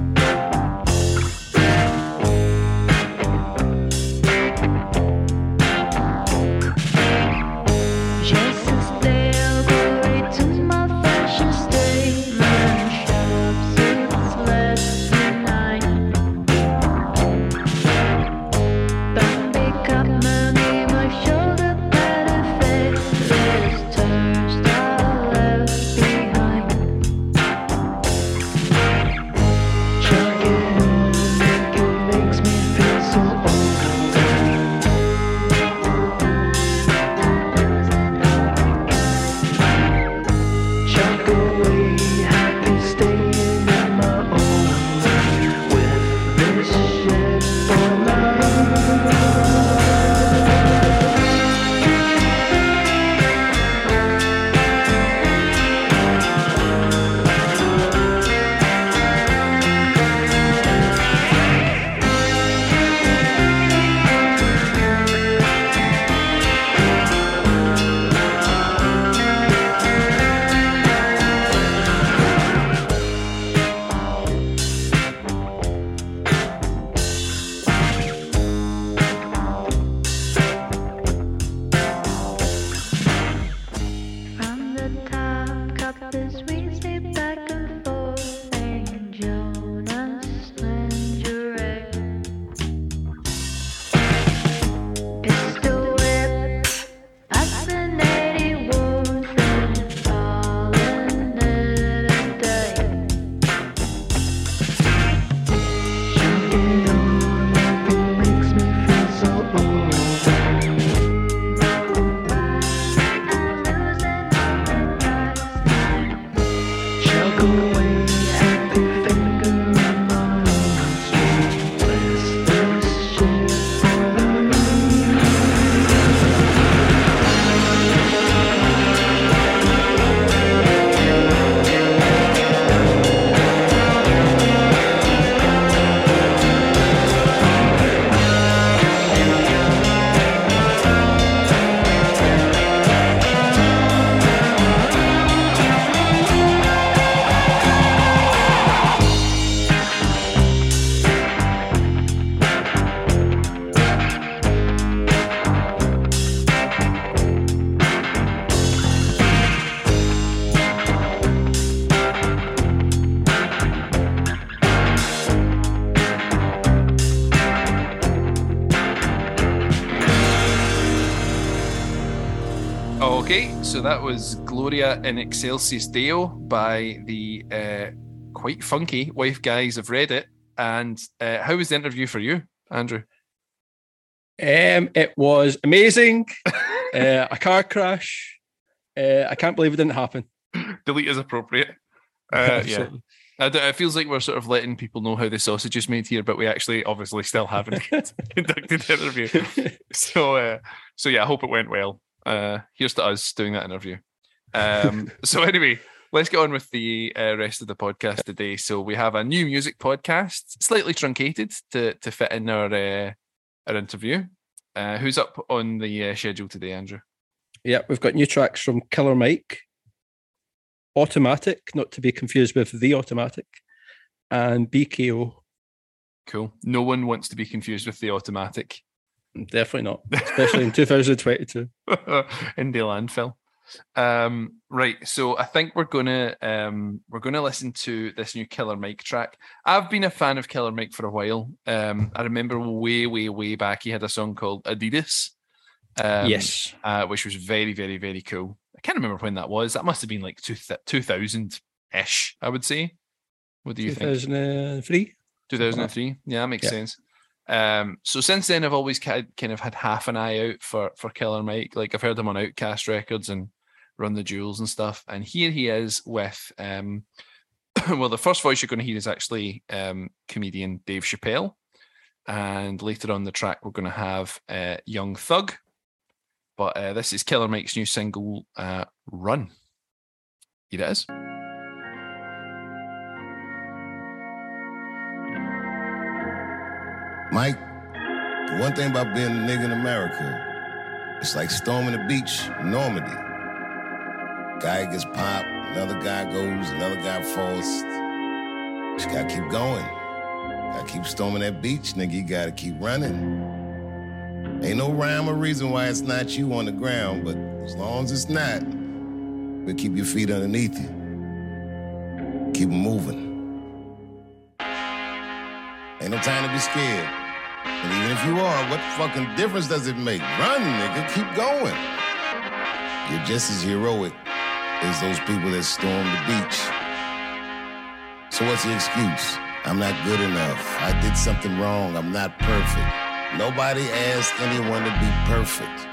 So that was Gloria in Excelsis Deo by the uh, quite funky wife guys of Reddit. And uh, how was the interview for you, Andrew? Um, it was amazing. uh, a car crash. Uh, I can't believe it didn't happen. Delete is appropriate. Uh, yeah, Absolutely. I d- it feels like we're sort of letting people know how the sausage is made here, but we actually obviously still haven't conducted the interview. So, uh, so yeah, I hope it went well. Uh, here's to us doing that interview. Um, so anyway, let's get on with the uh, rest of the podcast today. So we have a new music podcast, slightly truncated to to fit in our uh, our interview. Uh, who's up on the uh, schedule today, Andrew? Yeah, we've got new tracks from Killer Mike, Automatic, not to be confused with The Automatic, and BKO. Cool. No one wants to be confused with the automatic. Definitely not, especially in 2022. in the landfill. Um, right, so I think we're gonna um, we're gonna listen to this new Killer Mike track. I've been a fan of Killer Mike for a while. Um, I remember way, way, way back he had a song called Adidas. Um, yes. uh, which was very, very, very cool. I can't remember when that was. That must have been like two two thousand ish. I would say. What do you think? 2003. 2003. Yeah, that makes Yeah. sense. Um, so since then, I've always kind of had half an eye out for for Killer Mike. Like I've heard him on OutKast Records and Run the Jewels and stuff. And here he is with, um, well, the first voice you're going to hear is actually um, comedian Dave Chappelle. And later on the track, we're going to have uh, Young Thug. But uh, this is Killer Mike's new single, uh, Run. Here it is. Mike, the one thing about being a nigga in America, it's like storming the beach in Normandy. Guy gets popped, another guy goes, another guy falls. Just gotta keep going. Gotta keep storming that beach, nigga. You gotta keep running. Ain't no rhyme or reason why it's not you on the ground, but as long as it's not, but keep your feet underneath you. Keep moving. Ain't no time to be scared. And even if you are, what fucking difference does it make? Run, nigga, keep going. You're just as heroic as those people that stormed the beach. So what's the excuse? I'm not good enough. I did something wrong. I'm not perfect. Nobody asked anyone to be perfect.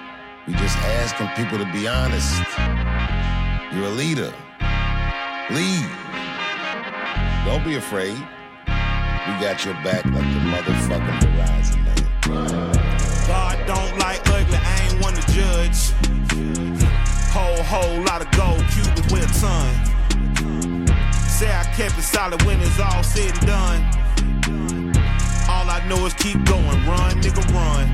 We just asking people to be honest. You're a leader. Lead. Don't be afraid. We got your back like the motherfucking Verizon, man. God don't like ugly, I ain't one to judge. Whole, whole lot of gold, Cubans with a ton. Say I kept it solid when it's all said and done. All I know is keep going, run, nigga, run.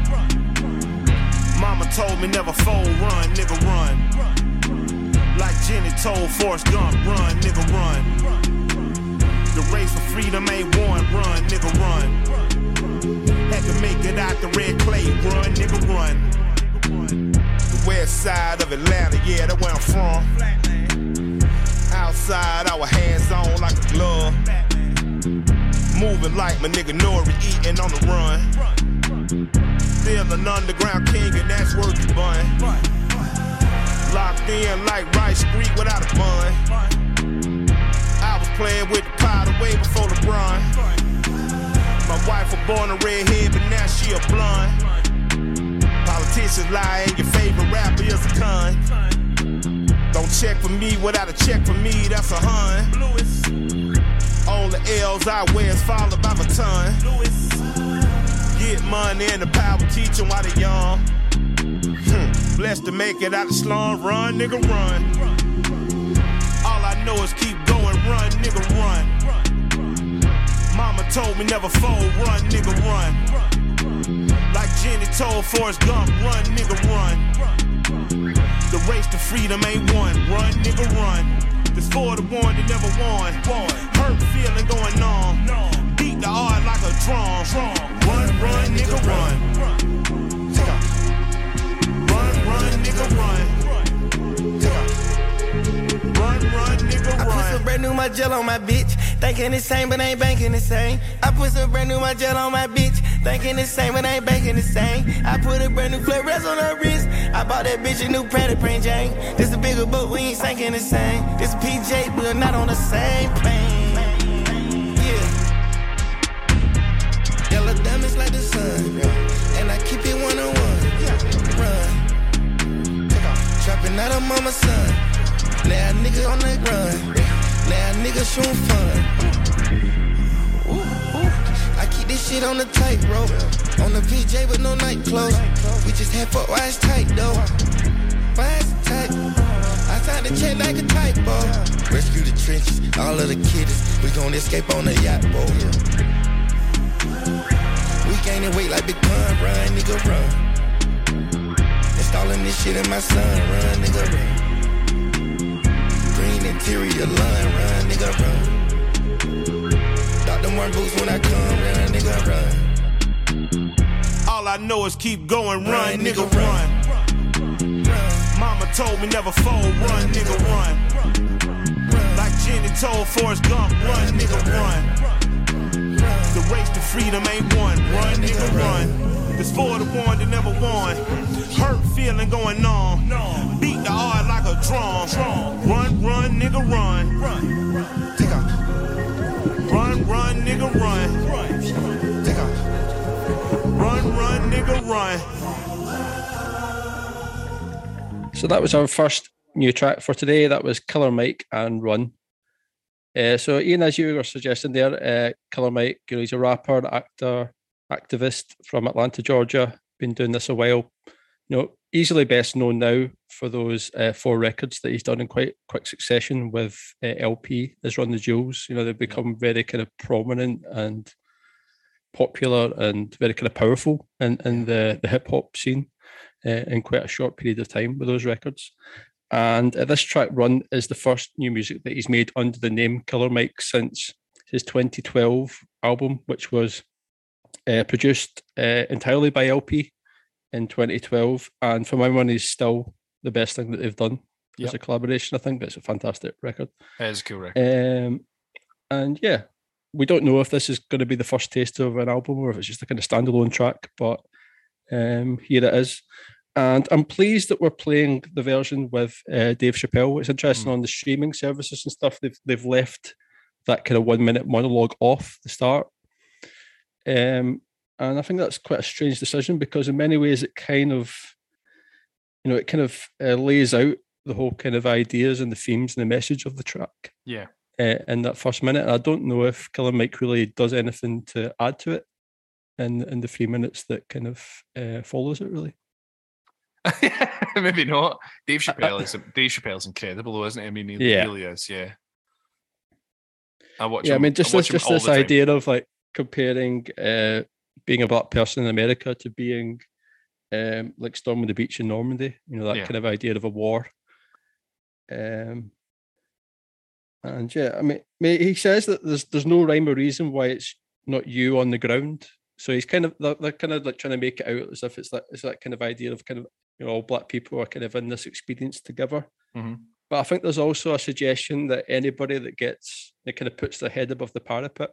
Mama told me never fold, run, nigga, run. Like Jenny told Forrest Gump, run, nigga, run. The race for freedom ain't won, run, nigga, run. Had to make it out the red clay, run, nigga, run. The west side of Atlanta, yeah, that's where I'm from. Outside, our hands on like a glove. Moving like my nigga Nori, eating on the run. Still an underground king, and that's worth the bun. Locked in like Rice Street without a bun. Was playing with the powder way before LeBron. My wife was born a redhead, but now she a blonde. Politicians lie, and your favorite rapper is a con. Don't check for me without a check for me, that's a hun. All the L's I wear is followed by my ton. Get money and the power teach 'em while they young. Hmm. Blessed to make it out the slum, run, nigga, run. All I know is keep run, nigga, run. Mama told me never fold, run, nigga, run. Like Jenny told Forrest Gump, run, nigga, run. The race to freedom ain't won, run, nigga, run. This for the one that never won. Hurt feeling going on. Beat the heart like a drum. Run, run, nigga, run. Run, run, nigga, run. I put some brand new my gel on my bitch. Thinking the same, but ain't banking the same. I put some brand new my gel on my bitch. Thinking the same, but ain't banking the same. I put a brand new flare rest on her wrist. I bought that bitch a new Pratt print Jane. This a bigger boat, we ain't sinking the same. This PJ, we're not on the same plane. Yeah. Yellow diamonds like the sun. And I keep it one on one. Run. Trapping out of mama's son. Now nigga on the run. Now nigga showing fun. Ooh, ooh. I keep this shit on the tightrope. On the PJ with no night clothes. We just had foot wise tight though. Wise tight. I signed the check like a typo. Rescue the trenches, all of the kiddies. We gon' escape on the yacht boat. We gaining weight like Big Pun. Run, nigga, run. Installing this shit in my son. Run, nigga, run. Interior line. Run, nigga, run. Dr. Martin boots when I come. Run, nigga, run. All I know is keep going, run, Run, nigga, nigga, run. Run. Mama told me never fold, run, nigga, run. Like Jenny told Forrest Gump, run, nigga, run. The race to freedom ain't won, run, nigga, run. It's for the one that never won. Hurt feeling going on. Beat the heart like a drum. Run, run, nigga, run. Take off. Run, run, nigga, run. Take off. Run, run, nigga, run. So that was our first new track for today. That was Killer Mike and Run. Uh, so Iain, as you were suggesting there, uh, Killer Mike, you know, he's a rapper, actor, activist from Atlanta, Georgia. Been doing this a while. You know, easily best known now for those uh, four records that he's done in quite quick succession with uh, El-P has Run the Jewels. You know, they've become very kind of prominent and popular and very kind of powerful in, in the, the hip hop scene uh, in quite a short period of time with those records. And uh, this track run is the first new music that he's made under the name Killer Mike since his 2012 album, which was uh, produced uh, entirely by El-P in 2012. And for my money, is still the best thing that they've done as Yep. a collaboration. I think but it's a fantastic record. It is a cool record. Um, and yeah, we don't know if this is going to be the first taste of an album or if it's just a kind of standalone track, but um, here it is. And I'm pleased that we're playing the version with uh, Dave Chappelle. It's interesting on the streaming services and stuff. They've they've left that kind of one minute monologue off the start, um, and I think that's quite a strange decision because in many ways it kind of, you know, it kind of uh, lays out the whole kind of ideas and the themes and the message of the track Yeah. uh, in that first minute. And I don't know if Killer Mike really does anything to add to it in in the three minutes that kind of uh, follows it. Really, Maybe not. Dave Chappelle is Dave Chappelle's incredible, though, isn't he? I mean, he Yeah. really is. Yeah. I watch. yeah. I mean, just this just this idea of like comparing uh, being a black person in America to being um, like storming the beach in Normandy. You know that Yeah. kind of idea of a war. Um, and yeah, I mean, he says that there's there's no rhyme or reason why it's not you on the ground. So he's kind of they're, they're kind of like trying to make it out as if it's that it's that kind of idea of kind of you know all black people are kind of in this experience together. Mhm. But I think there's also a suggestion that anybody that gets that kind of puts their head above the parapet,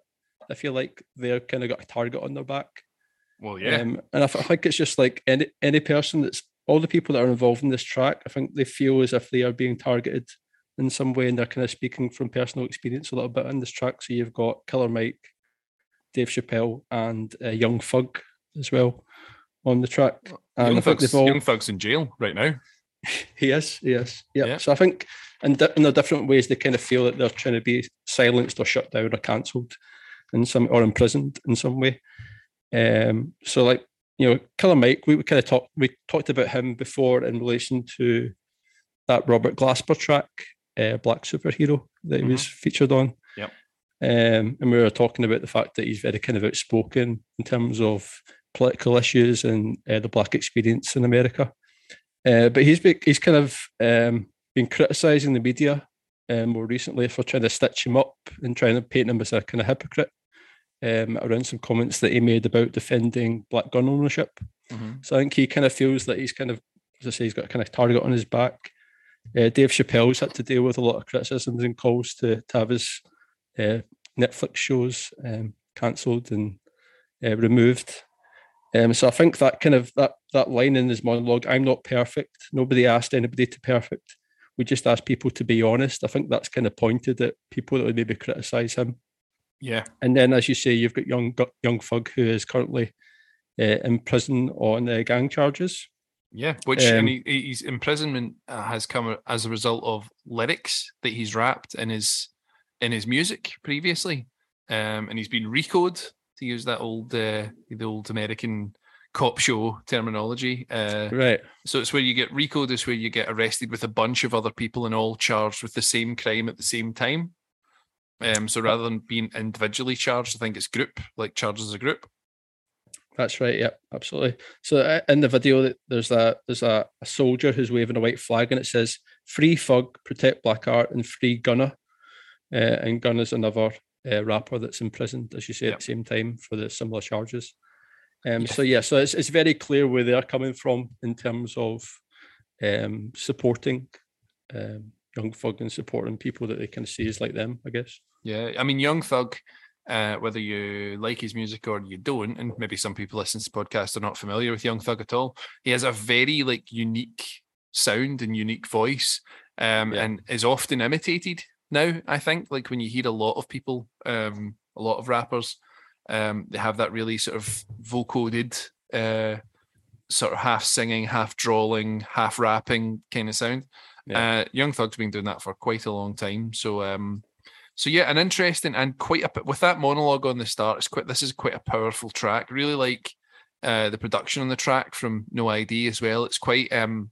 I feel like they're kind of got a target on their back. Well, yeah. Um, and I, th- I think it's just like any any person that's all the people that are involved in this track. I think they feel as if they are being targeted in some way, and they're kind of speaking from personal experience a little bit in this track. So you've got Killer Mike, Dave Chappelle, and uh, Young Thug as well on the track. And Young Thug's, all Young Thug's in jail right now. he is, he is. Yeah. Yeah. So I think in, di- in the different ways they kind of feel that they're trying to be silenced or shut down or cancelled in some or imprisoned in some way. Um, so like you know, Killer Mike, we, we kind of talked we talked about him before in relation to that Robert Glasper track, uh, Black Superhero, that he was featured on. Yep. Um, and we were talking about the fact that he's very kind of outspoken in terms of political issues and uh, the black experience in America. Uh, but he's be, he's kind of um, been criticising the media um, more recently for trying to stitch him up and trying to paint him as a kind of hypocrite um, around some comments that he made about defending black gun ownership. Mhm. So I think he kind of feels that he's kind of, as I say, he's got a kind of target on his back. Uh, Dave Chappelle's had to deal with a lot of criticisms and calls to, to have his uh, Netflix shows um, cancelled and uh, removed Um, so I think that kind of that that line in his monologue, "I'm not perfect." Nobody asked anybody to perfect. We just asked people to be honest. I think that's kind of pointed at people that would maybe criticise him. Yeah. And then, as you say, you've got young young Thug who is currently uh, in prison on uh, gang charges. Yeah, which Um, and he, he- his imprisonment uh, has come as a result of lyrics that he's rapped in his in his music previously, um, and he's been RICO'd to use that old uh, the old American cop show terminology. Uh, Right. so it's where you get RICO'd is where you get arrested with a bunch of other people and all charged with the same crime at the same time. Um, so rather than being individually charged, I think it's group, like charged as a group. That's right. Yeah, absolutely. So uh, in the video, th- there's a there's a, a soldier who's waving a white flag, and it says "Free Thug, Protect Black Art, and Free Gunna." Uh, and Gunna's another uh, rapper that's imprisoned, as you say, Yep. at the same time for the similar charges. Um, So yeah, so it's it's very clear where they're coming from in terms of um, supporting um, Young Thug and supporting people that they kind of see as like them, I guess. Yeah, I mean, Young Thug, uh, whether you like his music or you don't, and maybe some people listening to podcasts are not familiar with Young Thug at all. He has a very like unique sound and unique voice, um, Yeah. and is often imitated now. I think, like when you hear a lot of people, um, a lot of rappers, um, they have that really sort of vocoded, uh, sort of half singing, half drawling, half rapping kind of sound. Yeah. Uh, Young Thug's been doing that for quite a long time, so um, so yeah, an interesting and quite a with that monologue on the start. It's quite this is quite a powerful track. Really like uh, the production on the track from No ID as well. It's quite um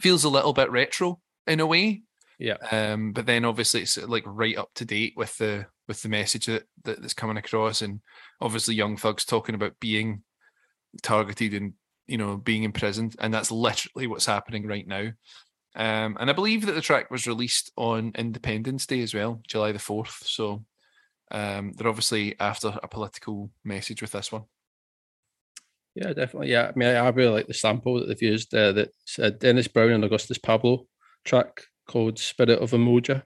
feels a little bit retro in a way. Yeah. Um, but then obviously it's like right up to date with the with the message that, that that's coming across, and obviously Young Thug's talking about being targeted and you know being imprisoned, and that's literally what's happening right now. Um, and I believe that the track was released on Independence Day as well, July the 4th. So um, they're obviously after a political message with this one. Yeah, definitely. Yeah, I mean, I really like the sample that they've used. Uh, that's uh, Dennis Brown and Augustus Pablo track called "Spirit of Emoja,"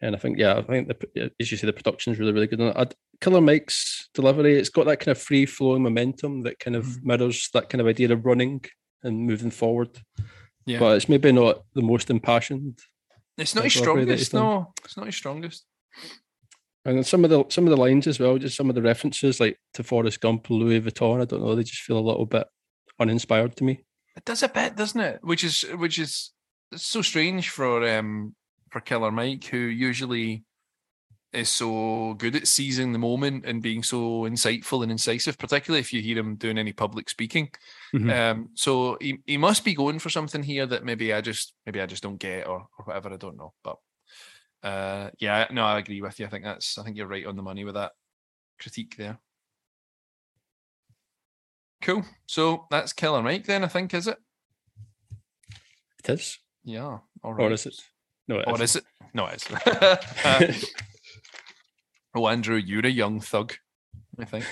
and I think, yeah, I think the as you say, the production is really, really good. And I, Killer Mike's delivery, it's got that kind of free flowing momentum that kind of Mm-hmm. mirrors that kind of idea of running and moving forward. Yeah. But it's maybe not the most impassioned. It's not his strongest, no. It's not his strongest. And then some of the some of the lines as well, just some of the references like to Forrest Gump, Louis Vuitton. I don't know, they just feel a little bit uninspired to me. It does a bit, doesn't it? Which is which is so strange for um for Killer Mike, who usually is so good at seizing the moment and being so insightful and incisive, particularly if you hear him doing any public speaking. Mhm. Um, so he, he must be going for something here that maybe I just maybe I just don't get or or whatever. I don't know, but uh, yeah, no, I agree with you. I think that's I think you're right on the money with that critique there. Cool. So that's Killer Mike then, I think, is it? It is, Yeah. All right. or is it? No, it Or isn't. is it? No, it is. Uh, oh, Andrew, you're a young thug, I think.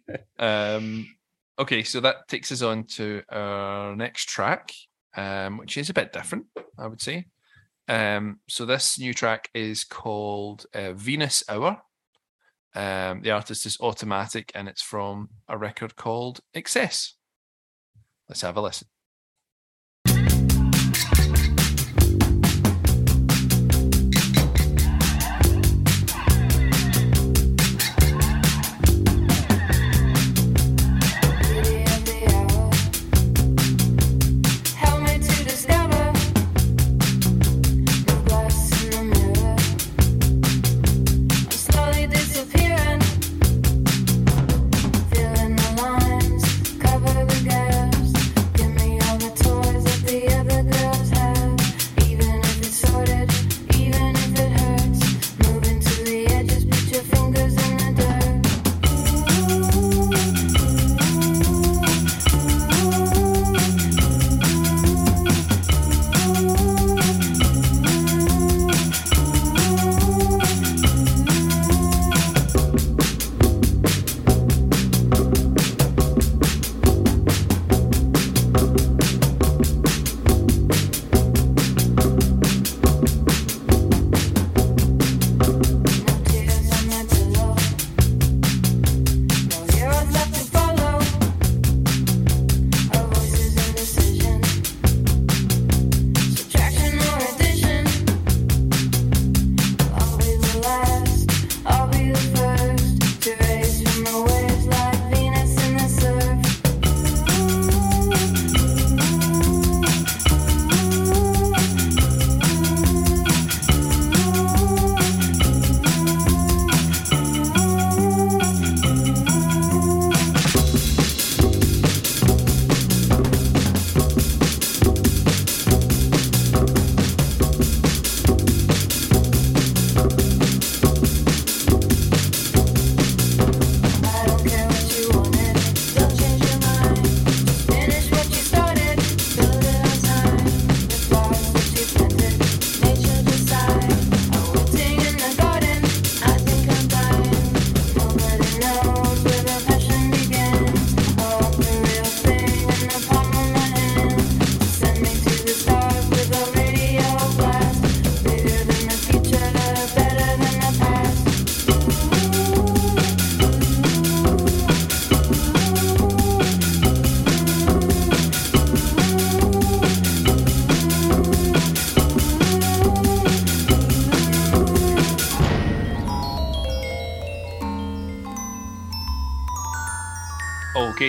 Um, okay, so that takes us on to our next track, um, which is a bit different, I would say. Um, so this new track is called uh, Venus Hour. Um, the artist is Automatic, and it's from a record called Excess. Let's have a listen.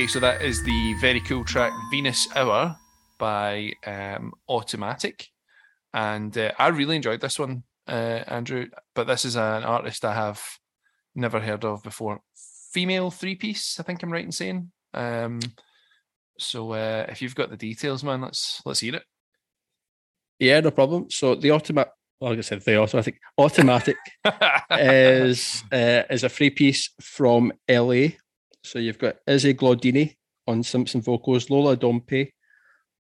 So that is the very cool track Venus Hour by um, Automatic. And uh, I really enjoyed this one, uh, Andrew. But this is an artist I have never heard of before. Female three piece, I think I'm right in saying. Um, so uh, if you've got the details, man, let's let's hear it. Yeah, no problem. So the automatic, well, like I said, the auto, I think automatic is uh, is a free piece from LA. So you've got Izzy Glaudini on Simpson vocals, Lola Dompe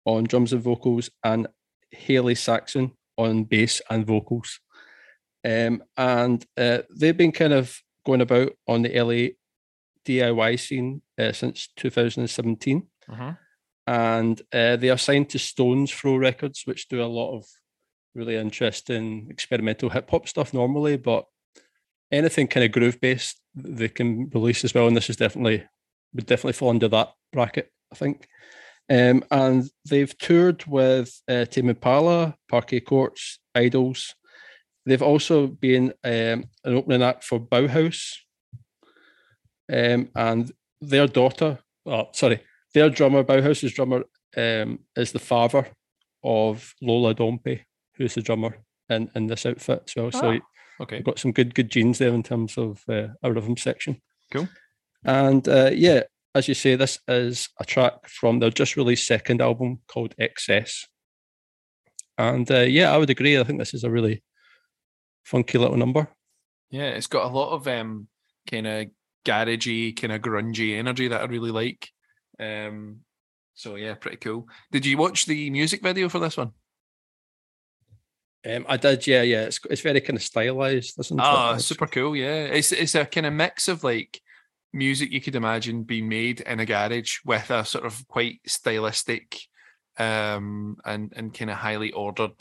on drums and vocals, and Halle Saxon on bass and vocals. Um, and uh, they've been kind of going about on the LA DIY scene uh, since 2017 Mhm. and uh, they are signed to Stones Throw Records, which do a lot of really interesting experimental hip hop stuff normally, but anything kind of groove based they can release as well. And this is definitely would definitely fall under that bracket, I think. Um, and they've toured with uh, Tame Impala, Parquet Courts, IDLES. They've also been um, an opening act for Bauhaus. Um, and their daughter, oh, sorry, their drummer, Bauhaus's drummer, um, is the father of Lola Dompe, who's the drummer in, in this outfit as well. So Ah, okay. we've got some good good genes there in terms of uh, our rhythm section. Cool. And uh, yeah, as you say, this is a track from their just released second album called Excess. And uh, yeah, I would agree. I think this is a really funky little number. Yeah, it's got a lot of um kind of garagey, kind of grungy energy that I really like. Um, so yeah, pretty cool. Did you watch the music video for this one? Um, I did, yeah, yeah. It's it's very kind of stylized. Isn't it? Ah, super cool. Yeah, it's it's a kind of mix of like music you could imagine being made in a garage with a sort of quite stylistic um and and kind of highly ordered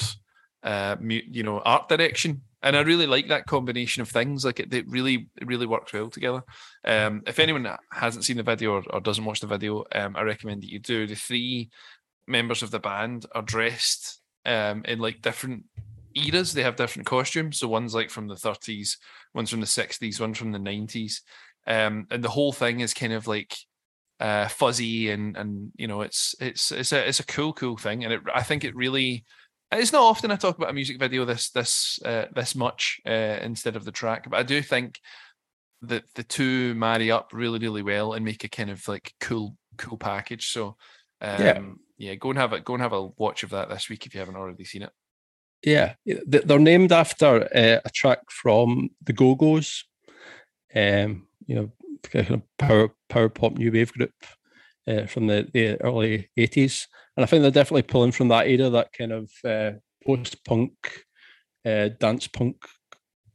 uh mu- you know art direction and i really like that combination of things like it, it really it really works well together um if anyone hasn't seen the video or, or doesn't watch the video um i recommend that you do the three members of the band are dressed um in like different eras they have different costumes. So one's like from the 30s one's from the 60s one's from the 90s um and the whole thing is kind of like uh fuzzy and and you know it's it's it's a it's a cool cool thing. And it i think it really it's not often i talk about a music video this this uh, this much uh, instead of the track but i do think that the two marry up really really well and make a kind of like cool cool package. So um Yeah. yeah go and have a go and have a watch of that this week if you haven't already seen it Yeah, they're named after uh, a track from the Go Go's, um, you know, kind of power power pop new wave group uh, from the, the early eighties, and I think they're definitely pulling from that era, that kind of uh, post punk, uh, dance punk,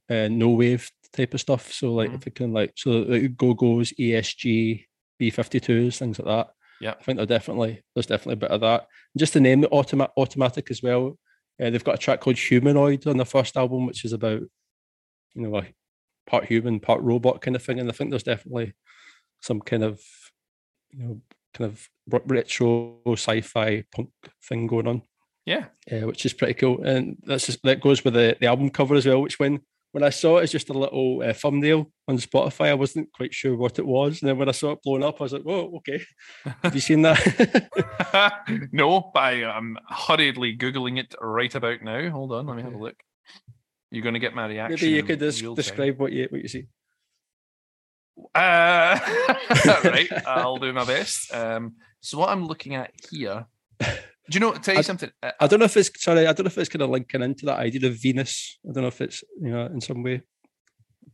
uh, no wave type of stuff. So like if it can like so like Go Go's, ESG, B fifty twos, things like that. Yeah. I think they're definitely there's definitely a bit of that. Just to name the automa- automatic as well. Uh, they've got a track called Humanoid on their first album, which is about, you know, like part human, part robot kind of thing. And I think there's definitely some kind of, you know, kind of re- retro sci-fi punk thing going on, yeah uh, which is pretty cool. And that's just, that goes with the, the album cover as well, which when when I saw it as just a little uh, thumbnail on Spotify, I wasn't quite sure what it was. And then when I saw it blown up, I was like, "Whoa, okay." Have you seen that? no, but I, I'm hurriedly googling it right about now. Hold on, let me have a look. You're going to get my reaction. Maybe you could des- describe what you what you see. Uh, right, I'll do my best. Um, so what I'm looking at here. Do you know? Tell you I- something. Uh, I don't know if it's sorry. I don't know if it's kind of linking into that idea of Venus. I don't know if it's you know in some way,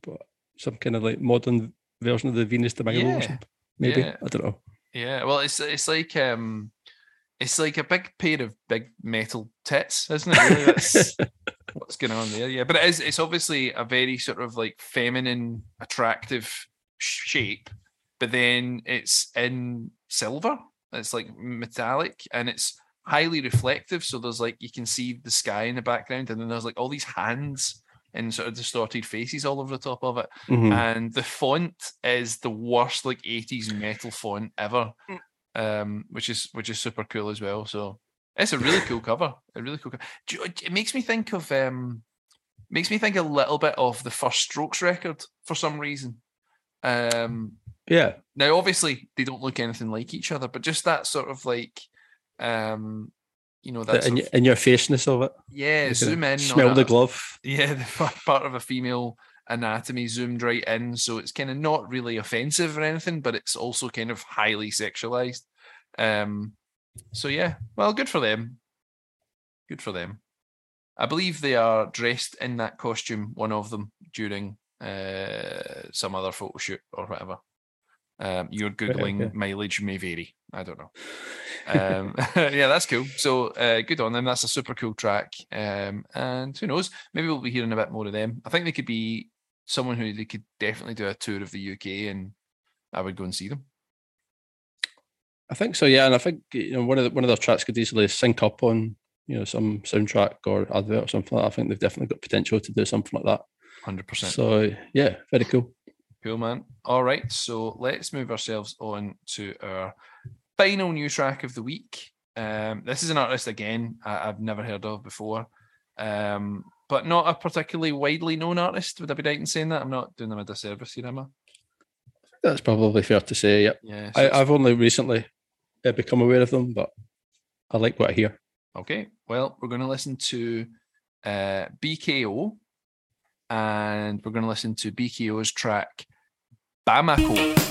but some kind of like modern version of the Venus de Milo Yeah. Maybe yeah. I don't know. Yeah, well, it's it's like um, it's like a big pair of big metal tits, isn't it? Really, that's what's going on there. Yeah, but it is. It's obviously a very sort of like feminine, attractive shape, but then it's in silver. It's like metallic, and it's highly reflective. So there's like you can see the sky in the background, and then there's like all these hands and sort of distorted faces all over the top of it Mhm. and the font is the worst like 80s metal font ever um which is which is super cool as well so it's a really cool cover a really cool cover. It makes me think of um makes me think a little bit of the first strokes record for some reason um Yeah, Now, obviously, they don't look anything like each other, but just that sort of like, um, you know, that that's in, your- in your faceness of it. yeah, zoom in. Smell the it. glove. Yeah, the part of a female anatomy zoomed right in, so it's kind of not really offensive or anything, but it's also kind of highly sexualized. Um, so yeah, well, good for them. Good for them. I believe they are dressed in that costume, one of them during uh, some other photo shoot or whatever. Um, your googling okay. mileage may vary. I don't know. Um, yeah, that's cool. So uh, good on them. That's a super cool track. Um, and who knows? Maybe we'll be hearing a bit more of them. I think they could be someone who they could definitely do a tour of the UK, and I would go and see them. I think so, yeah. And I think you know one of the, one of their tracks could easily sync up on you know some soundtrack or advert or something like that. I think they've definitely got potential to do something like that. Hundred percent. So yeah, very cool. Cool, man. All right, so let's move ourselves on to our final new track of the week. Um, this is an artist again I, I've never heard of before, um, but not a particularly widely known artist. Would I be right in saying that? I'm not doing them a disservice here, am I? That's probably fair to say. Yep. Yeah. so I- I've only recently uh, become aware of them, but I like what I hear. Okay, well, we're going to listen to uh, BKO, and we're going to listen to BKO's track Bamako.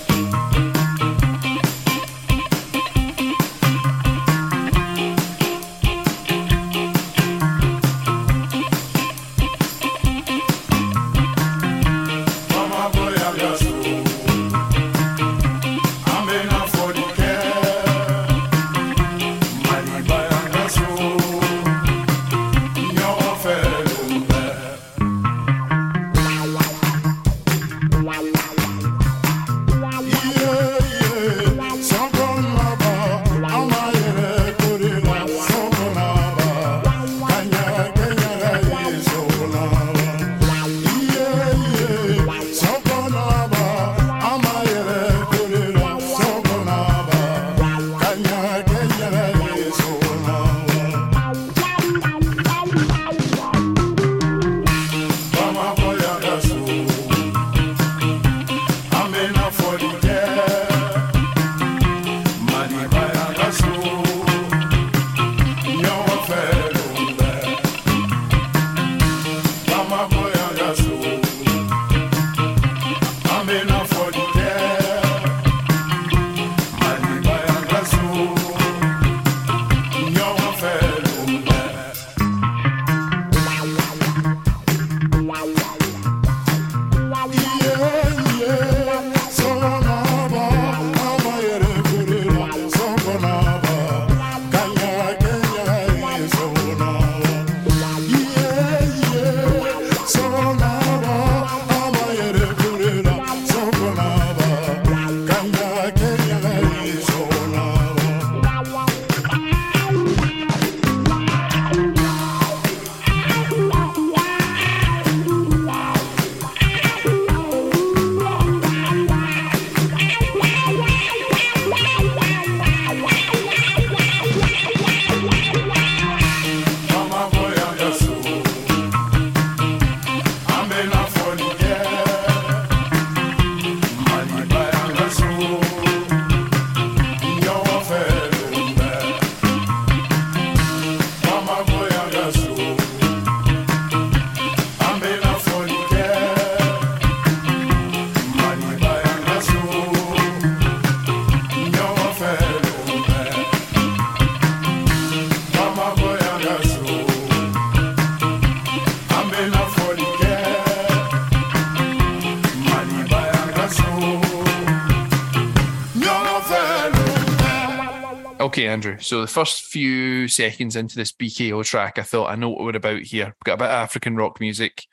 Okay, Andrew. So the first few seconds into this BKO track, I thought I know what we're about here. We've got a bit of African rock music,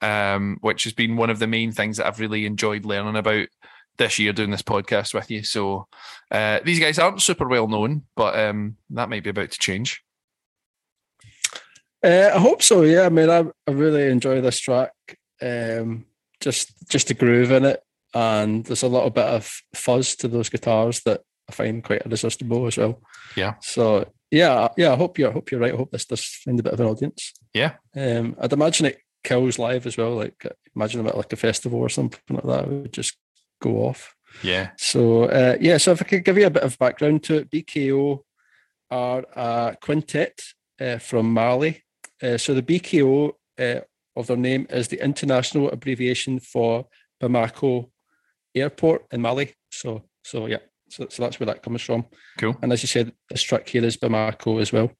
um, which has been one of the main things that I've really enjoyed learning about this year doing this podcast with you. So uh, these guys aren't super well known, but um, that might be about to change. Uh, I hope so. Yeah, I mean, I, I really enjoy this track. Um, just just the groove in it, and there's a little bit of fuzz to those guitars that I find quite irresistible as well. Yeah. So yeah, yeah. I hope you're I hope you're right. I hope this does find a bit of an audience. Yeah. Um, I'd imagine it kills live as well. Like imagine a bit like a festival or something like that. It would just go off. Yeah. So uh, yeah, so if I could give you a bit of background to it, BKO are a quintet uh, from Mali. Uh, so the BKO uh, of their name is the international abbreviation for Bamako Airport in Mali. So so yeah, so, so that's where that comes from. Cool. And as you said, this track here is Bamako as well.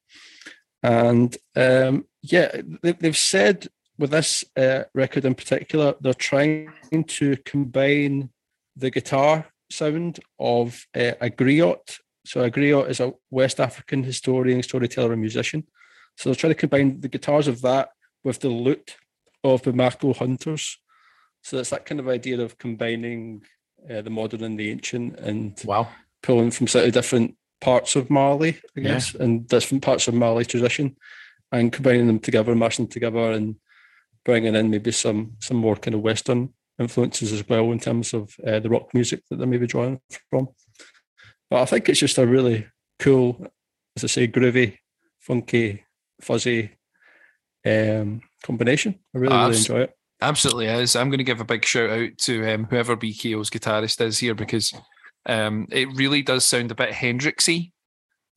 And um, yeah, they, they've said with this uh, record in particular, they're trying to combine the guitar sound of uh, a griot. So a griot is a West African historian, storyteller, and musician. So they're trying to combine the guitars of that with the lute of Bamako hunters. So it's that kind of idea of combining uh, the modern and the ancient and Wow. pulling from slightly different parts of Mali, I Yeah. guess, and different parts of Mali tradition, and combining them together, mashing them together, and bringing in maybe some some more kind of Western influences as well in terms of uh, the rock music that they're maybe drawing from. But I think it's just a really cool, as I say, groovy, funky, fuzzy um, combination. I really, really enjoy it. Absolutely is. I'm going to give a big shout out to um, whoever BKO's guitarist is here because um, it really does sound a bit Hendrixy,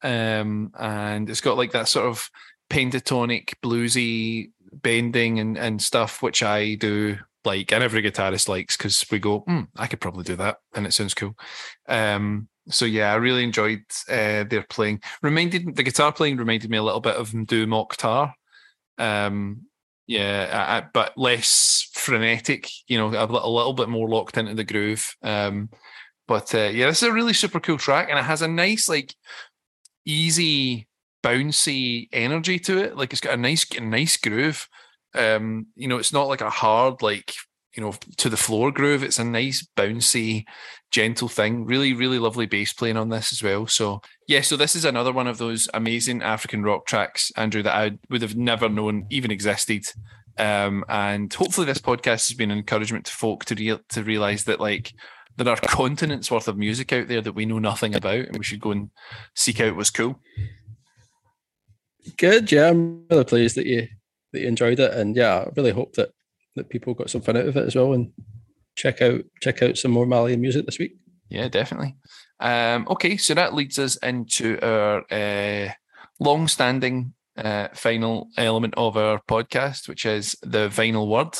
um, and it's got like that sort of pentatonic bluesy bending and, and stuff, which I do like, and every guitarist likes because we go, hmm, I could probably do that, and it sounds cool. Um, so yeah, I really enjoyed uh, their playing. Reminded the guitar playing reminded me a little bit of Mdou Moctar. Um, yeah, I, but less frenetic. You know, a, a little bit more locked into the groove. Um, but uh, yeah, this is a really super cool track, and it has a nice, like, easy, bouncy energy to it. Like, it's got a nice, a nice groove. Um, you know, it's not like a hard, like, you know, to the floor groove. It's a nice, bouncy, gentle thing. Really, really lovely bass playing on this as well. So yeah, so this is another one of those amazing African rock tracks, Andrew, that I would have never known even existed. Um, and hopefully this podcast has been an encouragement to folk to real to realize that like there are continents worth of music out there that we know nothing about, and we should go and seek out what's cool. Good, yeah. I'm really pleased that you that you enjoyed it, and yeah, I really hope that that people got some fun out of it as well, and check out check out some more Malian music this week. Yeah, definitely. Um, okay, so that leads us into our uh, long-standing uh, final element of our podcast, which is the vinyl word.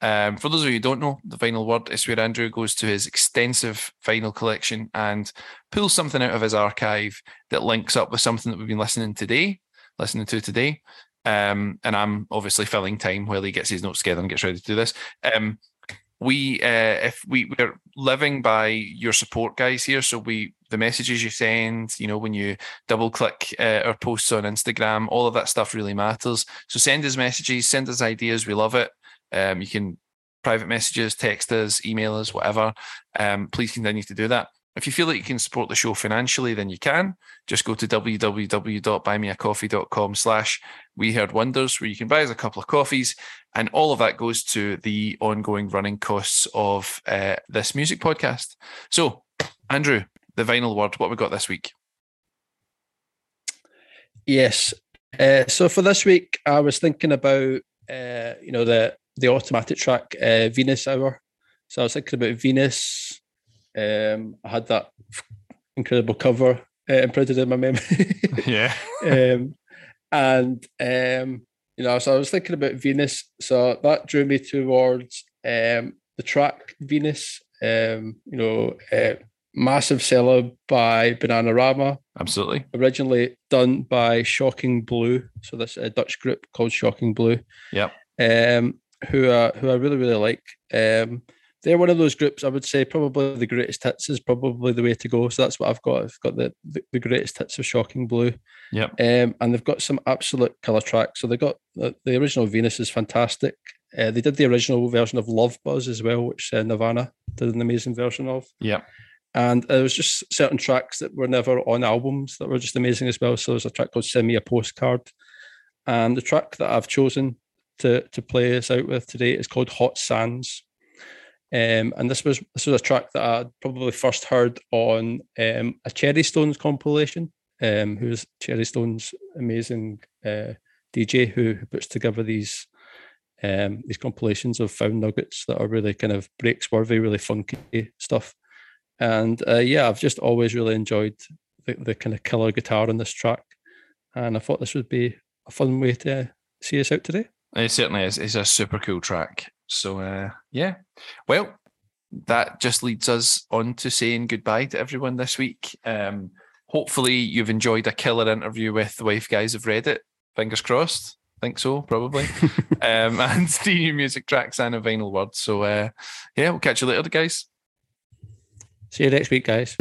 Um, for those of you who don't know, the vinyl word is where Andrew goes to his extensive vinyl collection and pulls something out of his archive that links up with something that we've been listening today, listening to today. Um, and I'm obviously filling time while he gets his notes together and gets ready to do this. Um, we uh, if we we're living by your support guys here. So we the messages you send you know when you double click uh, our posts on instagram all of that stuff really matters. So send us messages send us ideas. We love it. Um, you can private messages text us email us whatever. Um, please continue to do that if you feel that you can support the show financially then you can just go to www.buymeacoffee.com slash we heard wonders where you can buy us a couple of coffees and all of that goes to the ongoing running costs of uh, this music podcast. So, Andrew, the vinyl word, what we got this week? Yes. Uh, so for this week, I was thinking about uh, you know the the automatic track uh, Venus Hour. So I was thinking about Venus. Um, I had that incredible cover uh, imprinted in my memory. Yeah. um, and um, you know, so I was thinking about Venus. So that drew me towards um, the track Venus. Um, you know, uh, massive seller by Bananarama Absolutely. originally done by Shocking Blue. So this a Dutch group called Shocking Blue. Yep. Um, who are who I really really like. Um, they're one of those groups. I would say probably the greatest hits is probably the way to go. So that's what I've got. I've got the the, the greatest hits of Shocking Blue. Yep. Um, and they've got some absolute killer tracks. So they got the, the original Venus is fantastic. Uh, they did the original version of Love Buzz as well, which uh, Nirvana did an amazing version of. Yep. And there was just certain tracks that were never on albums that were just amazing as well. So there's a track called Send Me a Postcard. And the track that I've chosen to to play us out with today is called Hot Sands. Um, and this was this was a track that I probably first heard on um, a Cherrystones compilation. Um, who's Cherrystones, amazing uh, DJ who, who, puts together these um, these compilations of found nuggets that are really kind of break-worthy really funky stuff. And uh, yeah, I've just always really enjoyed the, the kind of killer guitar on this track, and I thought this would be a fun way to see us out today. It certainly is. It's a super cool track. So uh, yeah, well, that just leads us on to saying goodbye to everyone this week. Um, hopefully, you've enjoyed a killer interview with the Wife Guys of Reddit. Fingers crossed. Think so, probably. um, and three new music tracks and a vinyl word. So uh, yeah, we'll catch you later, guys. See you next week, guys.